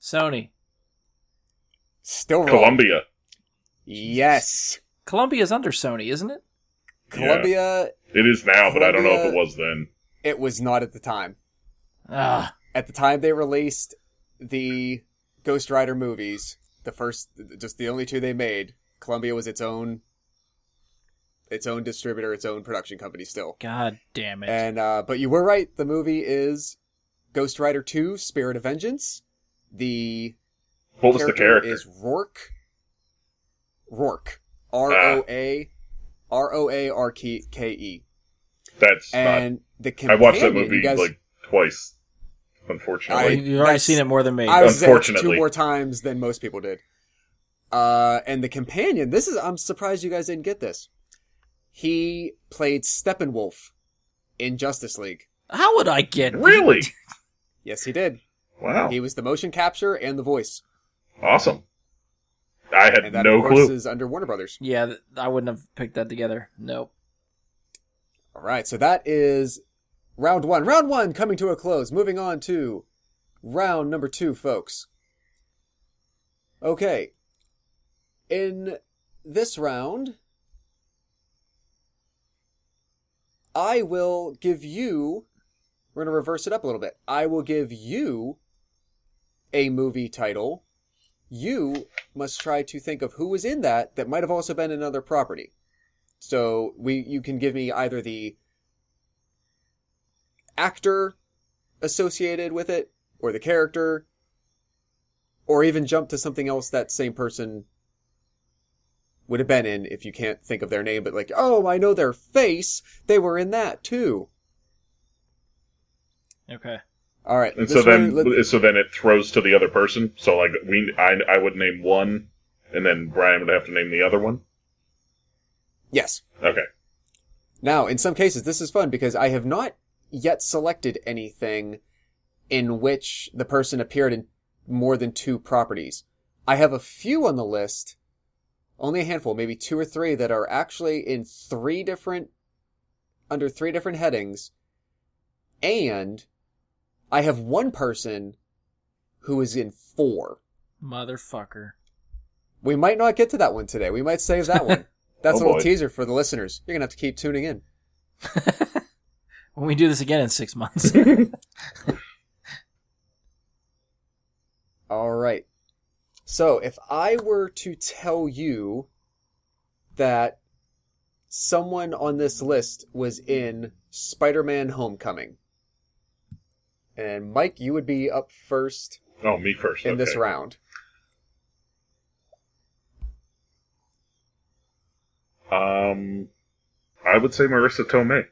Sony. Still wrong. Columbia. Yes. Columbia's under Sony, isn't it? Columbia, It is now, but I don't know if it was then. It was not at the time. Ah, at the time they released the Ghost Rider movies, the first, just the only two they made, Columbia was its own, its own distributor, its own production company still. God damn it. And uh, but you were right. The movie is Ghost Rider Two: Spirit of Vengeance. The What was the character? is Roarke. Roarke. R O A R O A R K K E. That's And the not. I watched that movie guys, like twice. Unfortunately, You've already seen it more than me. I was Unfortunately. two more times than most people did. Uh, and the companion. This is. I'm surprised you guys didn't get this. He played Steppenwolf in Justice League. How would I get really? Yes, he did. Wow, He was the motion capture and the voice, awesome. I had and that no of course clue. is under Warner Brothers. Yeah, I wouldn't have picked that together. Nope. All right, so that is round one. Round one coming to a close. Moving on to round number two, folks. Okay. In this round, I will give you. We're going to reverse it up a little bit. I will give you a movie title. You must try to think of who was in that that might have also been another property. So we you can give me either the actor associated with it or the character or even jump to something else that same person would have been in if you can't think of their name but like oh I know their face they were in that too. Okay. All right. And so then, one, let's- so then it throws to the other person. So like we, I, I would name one, and then Brian would have to name the other one. Yes. Okay. Now, in some cases, this is fun because I have not yet selected anything in which the person appeared in more than two properties. I have a few on the list, only a handful, maybe two or three that are actually in three different, under three different headings. And I have one person who is in four. Motherfucker. We might not get to that one today. We might save that one. That's Oh, a little boy. teaser for the listeners. You're gonna have to keep tuning in. when we do this again in six months. All right. So if I were to tell you that someone on this list was in Spider-Man Homecoming, and Mike, you would be up first Oh, me first. in okay. this round. Um, I would say Marisa Tomei.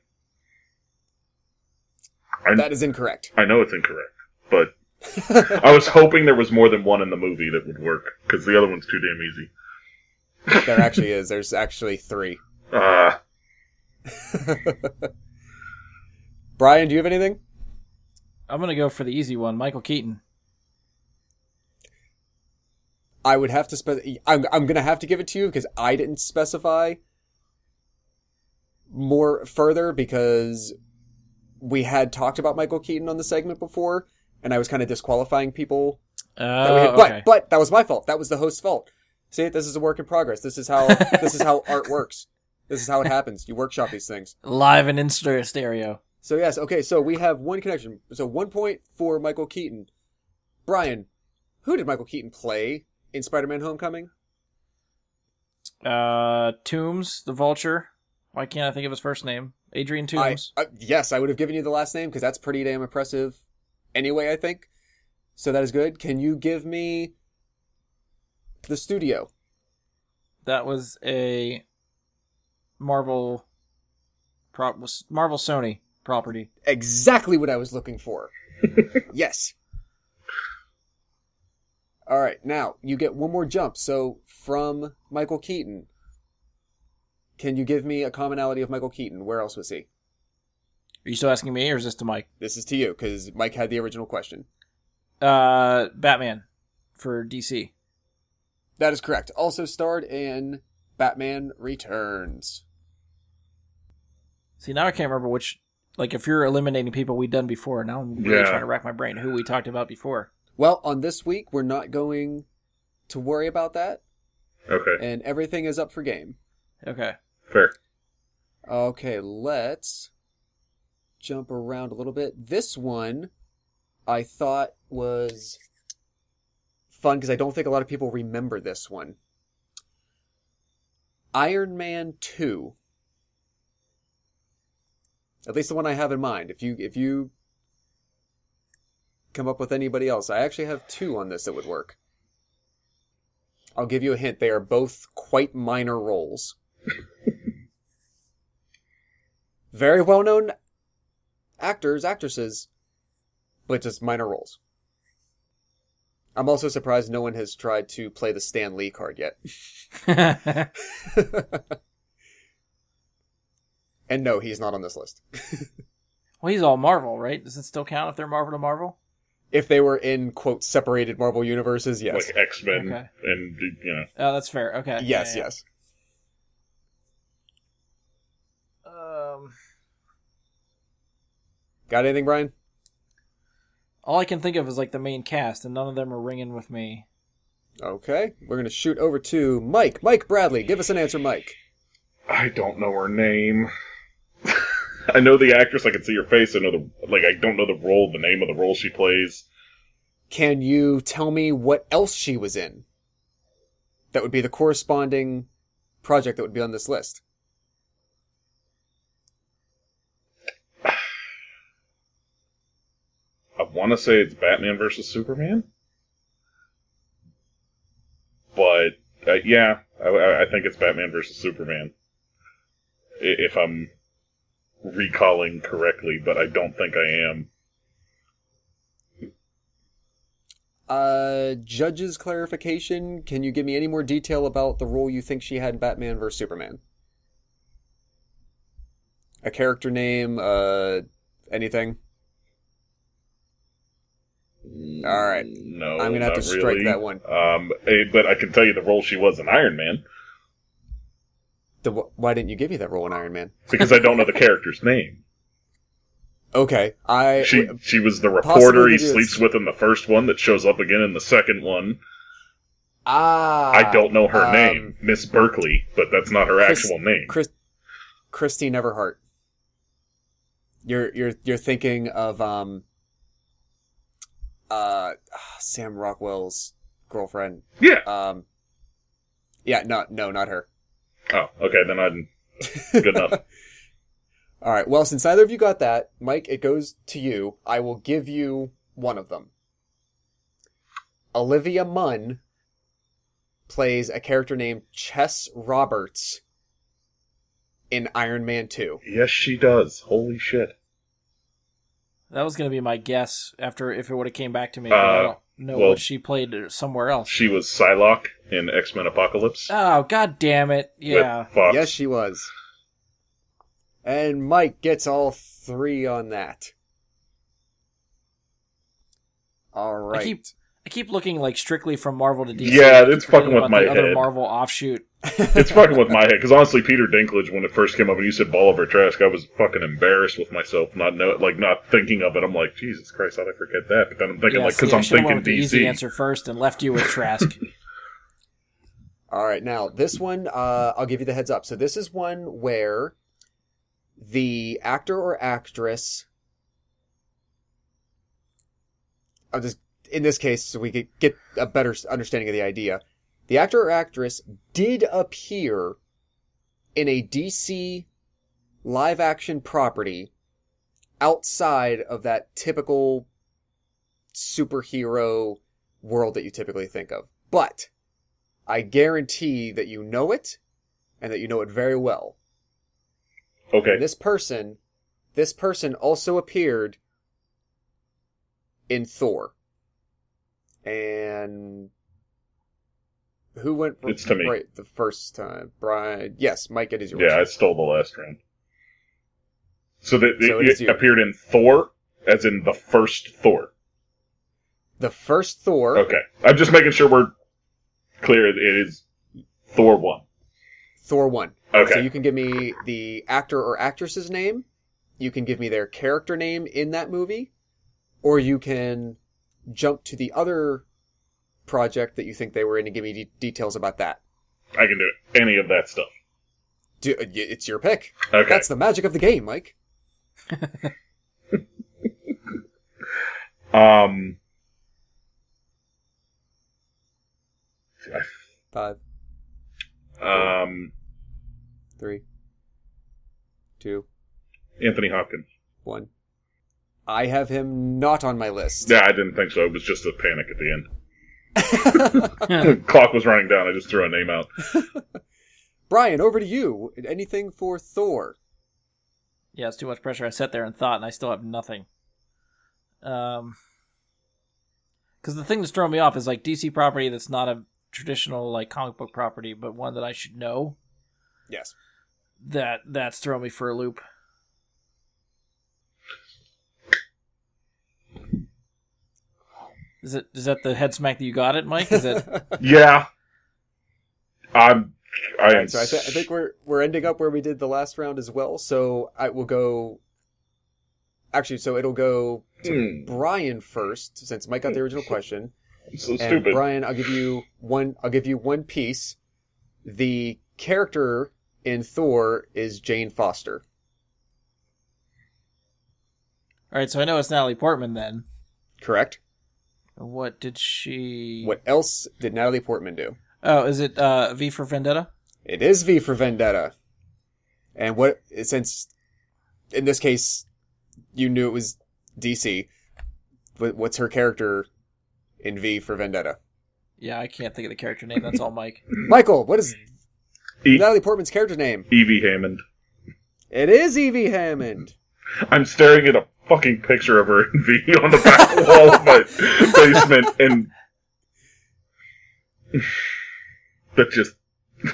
I, That is incorrect. I know it's incorrect, but I was hoping there was more than one in the movie that would work because the other one's too damn easy. there actually is. There's actually three. Uh, Brian, do you have anything? I'm gonna go for the easy one, Michael Keaton. I would have to spec. I'm I'm gonna have to give it to you because I didn't specify more further because we had talked about Michael Keaton on the segment before, and I was kind of disqualifying people. Had, but okay. but that was my fault. That was the host's fault. See, this is a work in progress. This is how this is how art works. This is how it happens. You workshop these things. Live and in ster- stereo. So yes, okay. So we have one connection. So one point for Michael Keaton. Brian, who did Michael Keaton play in Spider-Man: Homecoming? Uh, Toombs, the Vulture. Why can't I think of his first name? Adrian I, Toombs. uh, yes, I would have given you the last name because that's pretty damn impressive. Anyway, I think so. That is good. Can you give me the studio? That was a Marvel. Prop was Marvel Sony property. Exactly what I was looking for. yes. All right, now you get one more jump. So from Michael Keaton, can you give me a commonality of Michael Keaton? Where else was he? Are you still asking me, or is this to Mike? This is to you because Mike had the original question. Uh, Batman for DC. That is correct. Also starred in Batman Returns. See, now I can't remember which. Like, if you're eliminating people we've done before, now I'm really Yeah. trying to rack my brain who we talked about before. Well, on this week, we're not going to worry about that, okay, and everything is up for game. Okay. Fair. Okay, let's jump around a little bit. This one, I thought was fun because I don't think a lot of people remember this one. Iron Man 2. At least the one I have in mind. If you if you come up with anybody else, I actually have two on this that would work. I'll give you a hint. They are both quite minor roles. Very well known actors, actresses, but just minor roles. I'm also surprised no one has tried to play the Stan Lee card yet. and no, he's not on this list. well, he's all Marvel, right? Does it still count if they're Marvel to Marvel? If they were in quote separated Marvel universes, yes. Like X Men Okay. and you know. Oh, that's fair. Okay. yes, Yeah, yes. yeah. Um, Got anything, Brian? all I can think of is like the main cast, and none of them are ringing with me. Okay, we're gonna shoot over to Mike. Mike Bradley, give us an answer, Mike. I don't know her name. I know the actress. I can see her face. I know the like. I don't know the role, the name of the role she plays. Can you tell me what else she was in? That would be the corresponding project that would be on this list. Want to say it's Batman versus Superman, but uh, yeah, I, I think it's Batman versus Superman. If I'm recalling correctly, but I don't think I am. Uh, judge's clarification. Can you give me any more detail about the role you think she had in Batman versus Superman? A character name, uh, anything? All right. No, I'm gonna have to strike really. that one. Um, but I can tell you the role she was in Iron Man The, why didn't you give me that role in Iron Man? because I don't know the character's name. Okay, I She she was the reporter he sleeps with in the first one that shows up again in the second one. ah I don't know her um, name, Miss Berkeley, but that's not her Chris- actual name. Chris, Christine Everhart. You're you're you're thinking of um uh Sam Rockwell's girlfriend. Yeah. Um Yeah, no no, not her. Oh, okay, then I'm good enough. All right. Well, since either of you got that, Mike, it goes to you. I will give you one of them. Olivia Munn plays a character named Chess Roberts in Iron Man 2. Yes, she does. Holy shit. That was gonna be my guess after if it would have came back to me. but I Uh, don't know well- what she played somewhere else. She was Psylocke in X Men Apocalypse. Oh god damn it! Yeah. Fox. Yes, she was. And Mike gets all three on that. All right. I keep I keep looking like strictly from Marvel to DC. Yeah, I keep it's fucking with my the other head. Marvel offshoot. It's fucking with my head because honestly, Peter Dinklage, when it first came up, and you said Bolivar Trask, I was fucking embarrassed with myself, not know, like not thinking of it. I'm like, Jesus Christ, how'd I forget that? But then I'm thinking Yeah, like, because see, I I'm thinking went the easy DC. answer first and left you with Trask. All right, now this one, uh, I'll give you the heads up. So this is one where the actor or actress, I'll just in this case, so we could get a better understanding of the idea. The actor or actress did appear in a DC live action property outside of that typical superhero world that you typically think of, but I guarantee that you know it and that you know it very well. Okay, And this person, this person also appeared in Thor. And who went for It's to me. right the first time? Brian. Yes, Mike, it is yours. yeah, I stole the last round. So that So it, it appeared in Thor, as in the first Thor. The first Thor. Okay, I'm just making sure we're clear. It is Thor one. Thor 1. Okay, So you can give me the actor or actress's name, you can give me their character name in that movie, or you can jump to the other project that you think they were in and give me de- details about that. I can do it. Any of that stuff. Do, uh, it's your pick. Okay. That's the magic of the game, Mike. Um, Five, um, three, two, Anthony Hopkins. one. I have him not on my list. Yeah, I didn't think so. It was just a panic at the end. Clock was running down. I just threw a name out. Brian, over to you. Anything for Thor? Yeah, it's too much pressure. I sat there and thought, and I still have nothing. Um, because the thing that's throwing me off is like DC property that's not a traditional like comic book property, but one that I should know. Yes. That that's throwing me for a loop. Is it is that the head smack that you got it, Mike? Is it Yeah, I'm. I am. Alright, so I, th- I think we're we're ending up where we did the last round as well. So I will go. Actually, so it'll go to Hmm, Brian first, since Mike got the original question. so And stupid. Brian, I'll give you one. I'll give you one piece. The character in Thor is Jane Foster. all right? So I know it's Natalie Portman. Then Correct. What did she? What else did Natalie Portman do? Oh, is it uh, V for Vendetta? It is V for Vendetta. And what since in this case you knew it was DC, what's her character in V for Vendetta? Yeah, I can't think of the character name. That's all, Mike. Michael, what is E- Natalie Portman's character name? Evey Hammond. It is Evey Hammond. I'm staring at a fucking picture of her on the back wall of my basement, and that just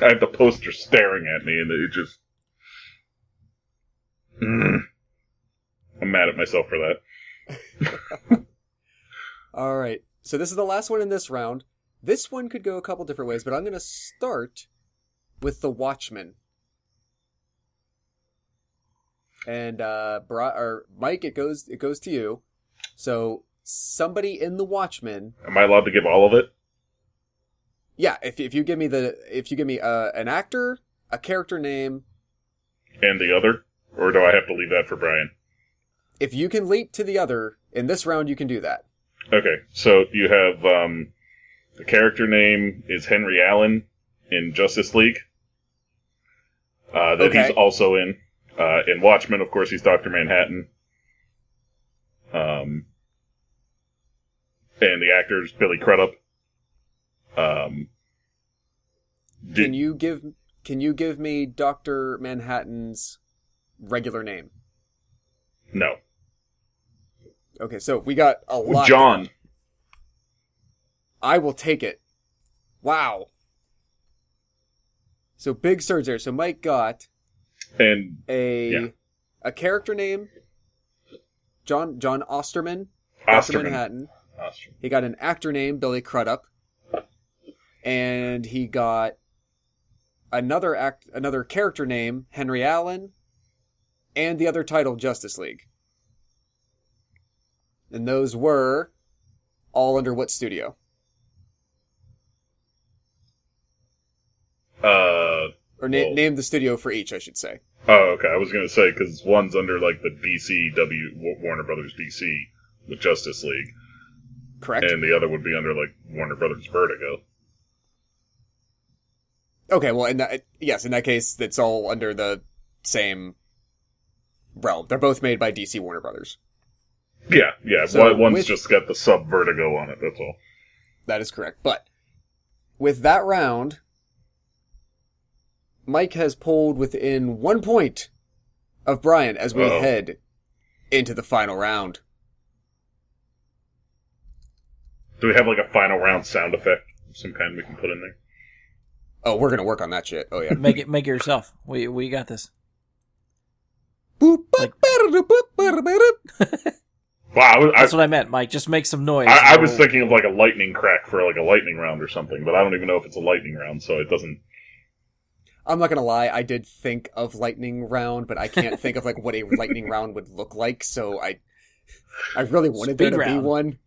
I have the poster staring at me, and it just. Mm. I'm mad at myself for that. All right. So this is the last one in this round. This one could go a couple different ways, but I'm going to start with the Watchmen. And uh Bri- or Mike, it goes it goes to you. So somebody in the Watchmen Am I allowed to give all of it? Yeah, if if you give me the if you give me uh, an actor, a character name, And the other? Or do I have to leave that for Brian? if you can leap to the other in this round, you can do that. Okay, so you have um, the character name is Henry Allen in Justice League. Uh, that Okay. he's also in. Uh, in Watchmen, of course, he's Doctor Manhattan. Um, and the actor is Billy Crudup. Um, did- Can you give can you give me Doctor Manhattan's regular name? no, Okay, so we got a lot. John. I will take it. Wow. So big surge there. So Mike got And a Yeah. a character name. John John Osterman, Osterman. Manhattan. Osterman. He got an actor name, Billy Crudup, and he got another act, another character name, Henry Allen, and the other title, Justice League. And those were all under what studio? Uh, Or na- Well- name the studio for each, I should say. oh, okay. I was going to say, because one's under, like, the DCW, Wa- Warner Brothers DC, with Justice League. Correct. and the other would be under like Warner Brothers Vertigo. okay, well, in that yes, in that case, it's all under the same realm. They're both made by DC Warner Brothers. Yeah, yeah. So one, one's with- just got the sub Vertigo on it. That's all. That is correct. But with that round, Mike has pulled within one point of Brian as we Uh-oh. head into the final round. Do we have like a final round sound effect of some kind we can put in there? Oh, we're gonna work on that shit. Oh yeah. Make it make it yourself. We we got this. Boop, boop, Like- ba-da-da, boop, ba-da-ba-da. Wow, I was, That's what I meant, Mike. Just make some noise. I, I was thinking of like a lightning crack for like a lightning round or something, but I don't even know if it's a lightning round, so it doesn't. I'm not gonna lie, I did think of lightning round, but I can't think of like what a lightning round would look like. So I, I really wanted there Speed to be one.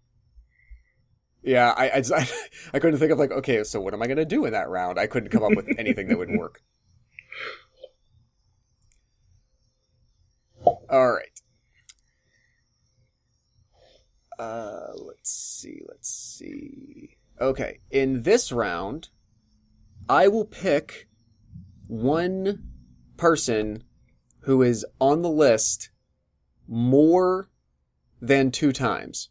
Yeah, I, I, just- I couldn't think of like, okay, so what am I gonna do in that round? I couldn't come up with anything that would work. All right. Uh, let's see, let's see. Okay, in this round, I will pick one person who is on the list more than two times.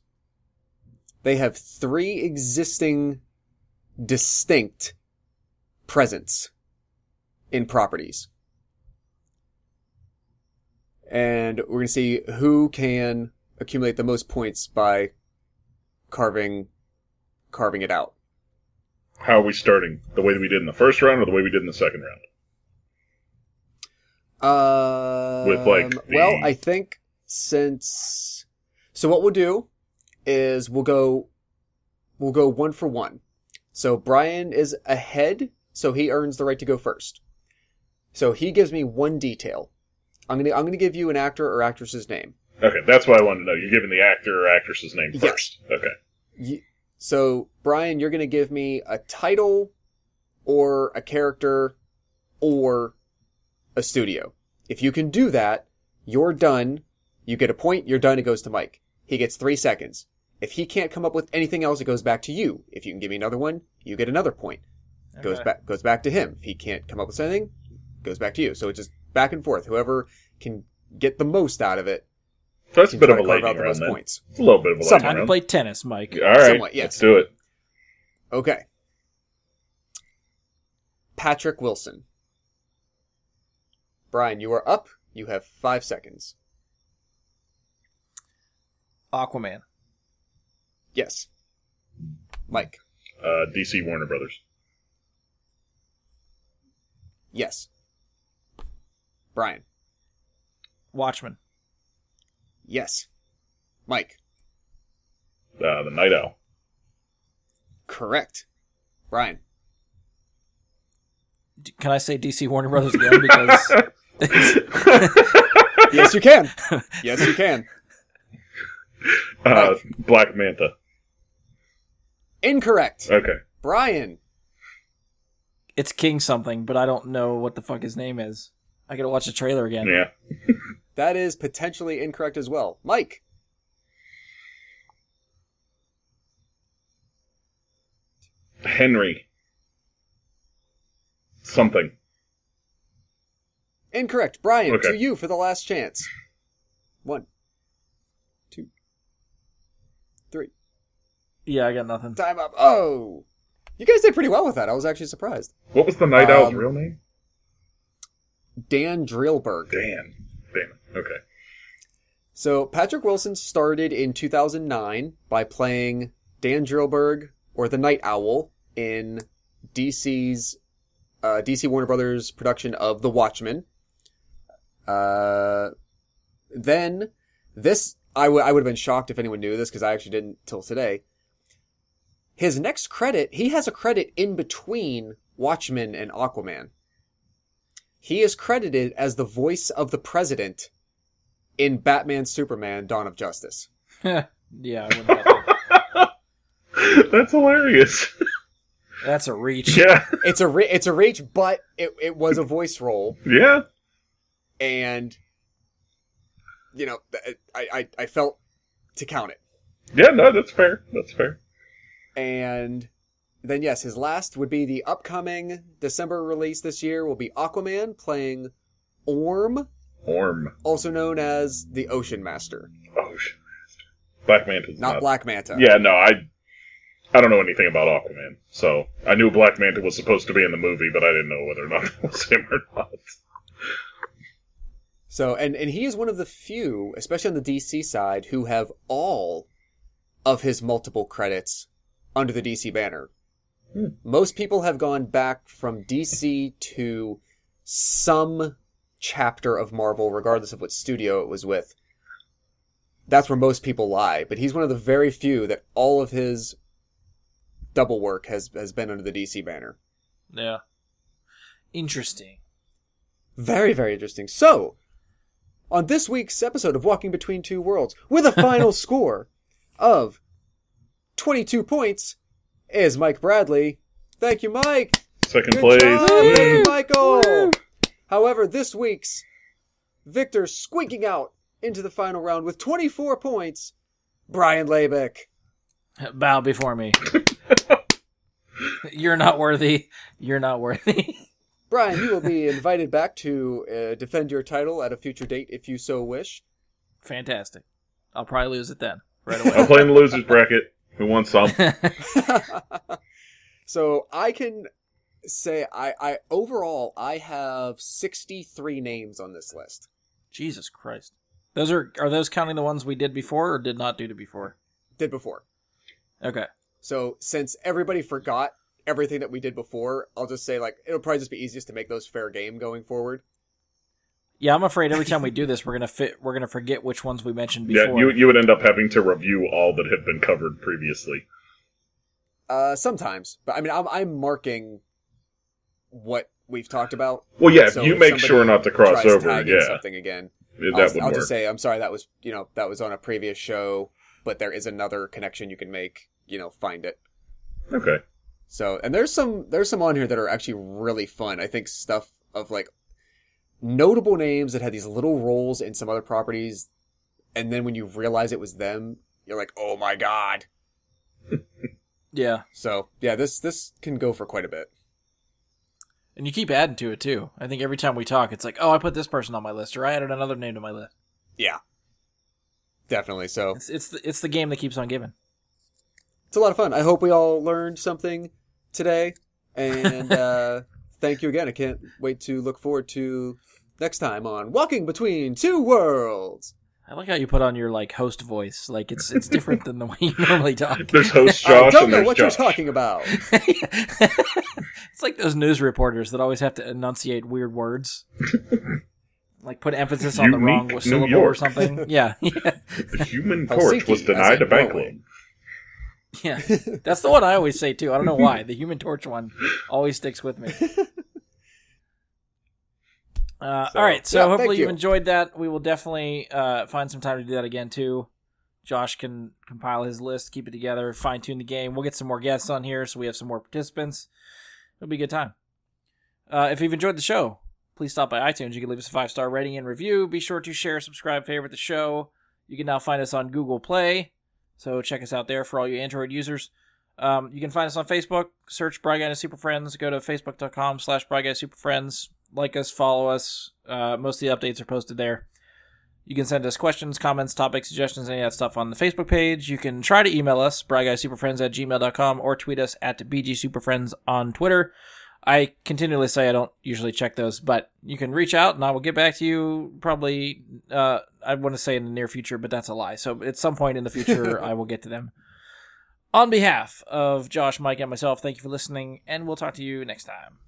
They have three existing distinct presence in properties. And we're going to see who can accumulate the most points by carving carving it out. How are we starting? The way that we did in the first round, or the way we did in the second round? Uh, With, like, well, I think since so what we'll do is we'll go we'll go one for one. So Brian is ahead, so he earns the right to go first. So he gives me one detail. I'm gonna I'm gonna give you an actor or actress's name. Okay, that's what I wanted to know. You're giving the actor or actress's name Yes. first. Okay. Y- So Brian, you're gonna give me a title or a character or a studio. If you can do that, you're done. You get a point, you're done, it goes to Mike. He gets three seconds. If he can't come up with anything else, it goes back to you. If you can give me another one, you get another point. Goes back goes back to him. If he can't come up with anything, goes back to you. So it's just back and forth. Whoever can get the most out of it That's a bit of a to carve lightning the round most then. points. It's a little bit of a Some- lightning Time to round. play tennis, Mike. All right, Somewhat, yes. let's do it. Okay. Patrick Wilson. Brian, you are up. You have five seconds. Aquaman. Yes. Mike. Uh, DC Warner Brothers. Yes. Brian. Watchmen. Yes. Mike. Uh, the Night Owl. Correct. Brian. D- Can I say DC Warner Brothers again? Because Yes, you can. yes, you can. uh, Black Manta. Incorrect. Okay. Brian. it's King something, but I don't know what the fuck his name is. I gotta watch the trailer again. Yeah. That is potentially incorrect as well. Mike. Henry. Something. Incorrect. Brian, Okay. to you for the last chance. One, two, three. Yeah, I got nothing. Time up. Oh! You guys did pretty well with that. I was actually surprised. What was the Night Owl's Um, real name? Dan Dreiberg. Dan. Damn. Okay. So Patrick Wilson started in 2009 by playing Dan Dreiberg or the Night Owl in DC's uh, DC Warner Brothers production of The Watchmen. Uh, then this I would I would have been shocked if anyone knew this because I actually didn't till today. His next credit, he has a credit in between Watchmen and Aquaman. He is credited as the voice of the president in Batman Superman Dawn of Justice. yeah, I wouldn't That's hilarious. That's a reach. yeah. It's a re- it's a reach, but it it was a voice role, Yeah. And you know I I, I felt to count it. Yeah, no, that's fair. That's fair. And then yes, his last would be the upcoming December release this year will be Aquaman playing Orm, Orm. also known as the Ocean Master, Oh, shit. Black Manta's not not. Black Manta. Yeah, no, I. I don't know anything about Aquaman, so I knew Black Manta was supposed to be in the movie, but I didn't know whether or not it was him or not. So, and, and he is one of the few, especially on the DC side, who have all of his multiple credits under the DC banner. Hmm. Most people have gone back from DC to some chapter of Marvel, regardless of what studio it was with. That's where most people lie, but he's one of the very few that all of his double work has, has been under the DC banner. Yeah. Interesting. Very, very interesting. So, on this week's episode of Walking Between Two Worlds, with a final score of 22 points, is Mike Bradley. Thank you, Mike. Second Good place. job. Woo! Thank you, Michael. However, this week's Victor squeaking out into the final round with 24 points Brian Labick. Bow before me. You're not worthy. You're not worthy. Brian, you will be invited back to uh, defend your title at a future date if you so wish. Fantastic. I'll probably lose it then. Right away. I'm away. playing the losers bracket. Who wants some? so I can say I, I overall I have 63 names on this list. Jesus Christ. Those are are those counting the ones we did before or did not do to before? Did before. Okay. So since everybody forgot everything that we did before, I'll just say like it'll probably just be easiest to make those fair game going forward. Yeah, I'm afraid every time we do this, we're gonna fit. We're gonna forget which ones we mentioned before. yeah, you you would end up having to review all that have been covered previously. Uh, sometimes, but I mean, I'm, I'm marking what we've talked about. Well, yeah, So you if make sure not to cross over, yeah, something again. that I'll, would I'll work. just say I'm sorry that was you know that was on a previous show, but there is another connection you can make. You know, find it. okay. So, and there's some there's some on here that are actually really fun. I think stuff of like notable names that had these little roles in some other properties, and then when you realize it was them, you're like, oh my god. yeah, So yeah, this this can go for quite a bit. and you keep adding to it too. I think every time we talk, it's like, oh, I put this person on my list, or I added another name to my list. Yeah, definitely. So It's it's the, it's the game that keeps on giving. it's a lot of fun. I hope we all learned something today, and uh, thank you again. I can't wait to look forward to next time on Walking Between Two Worlds. I like how you put on your like host voice. Like it's it's different than the way you normally talk. There's host Josh. I Josh don't know there's what Josh. you're talking about. it's like those news reporters that always have to enunciate weird words. like put emphasis on the wrong New syllable or something. Yeah. Yeah. The Human Helsinki, Torch was denied a bank loan. Yeah. That's the one I always say too. I don't know why. The human torch one always sticks with me. Uh, So, all right, so yeah, hopefully you you. enjoyed that. We will definitely uh, find some time to do that again too. Josh can compile his list, keep it together, fine tune the game. We'll get some more guests on here, so we have some more participants. It'll be a good time. Uh, if you've enjoyed the show, please stop by iTunes. You can leave us a five star rating and review. Be sure to share, subscribe, favorite the show. You can now find us on Google Play, so check us out there for all you Android users. Um, you can find us on Facebook. Search Bry Guy and Super Friends. Go to facebook.com slash Bry Guy Super Friends. Like us, follow us. Uh, most of the updates are posted there. You can send us questions, comments, topics, suggestions, any of that stuff on the Facebook page. You can try to email us, bryguysuperfriends at gmail.com, or tweet us at bgsuperfriends on Twitter. I continually say I don't usually check those, but you can reach out and I will get back to you probably, uh, I want to say in the near future, but that's a lie. So at some point in the future, I will get to them. On behalf of Josh, Mike, and myself, thank you for listening, and we'll talk to you next time.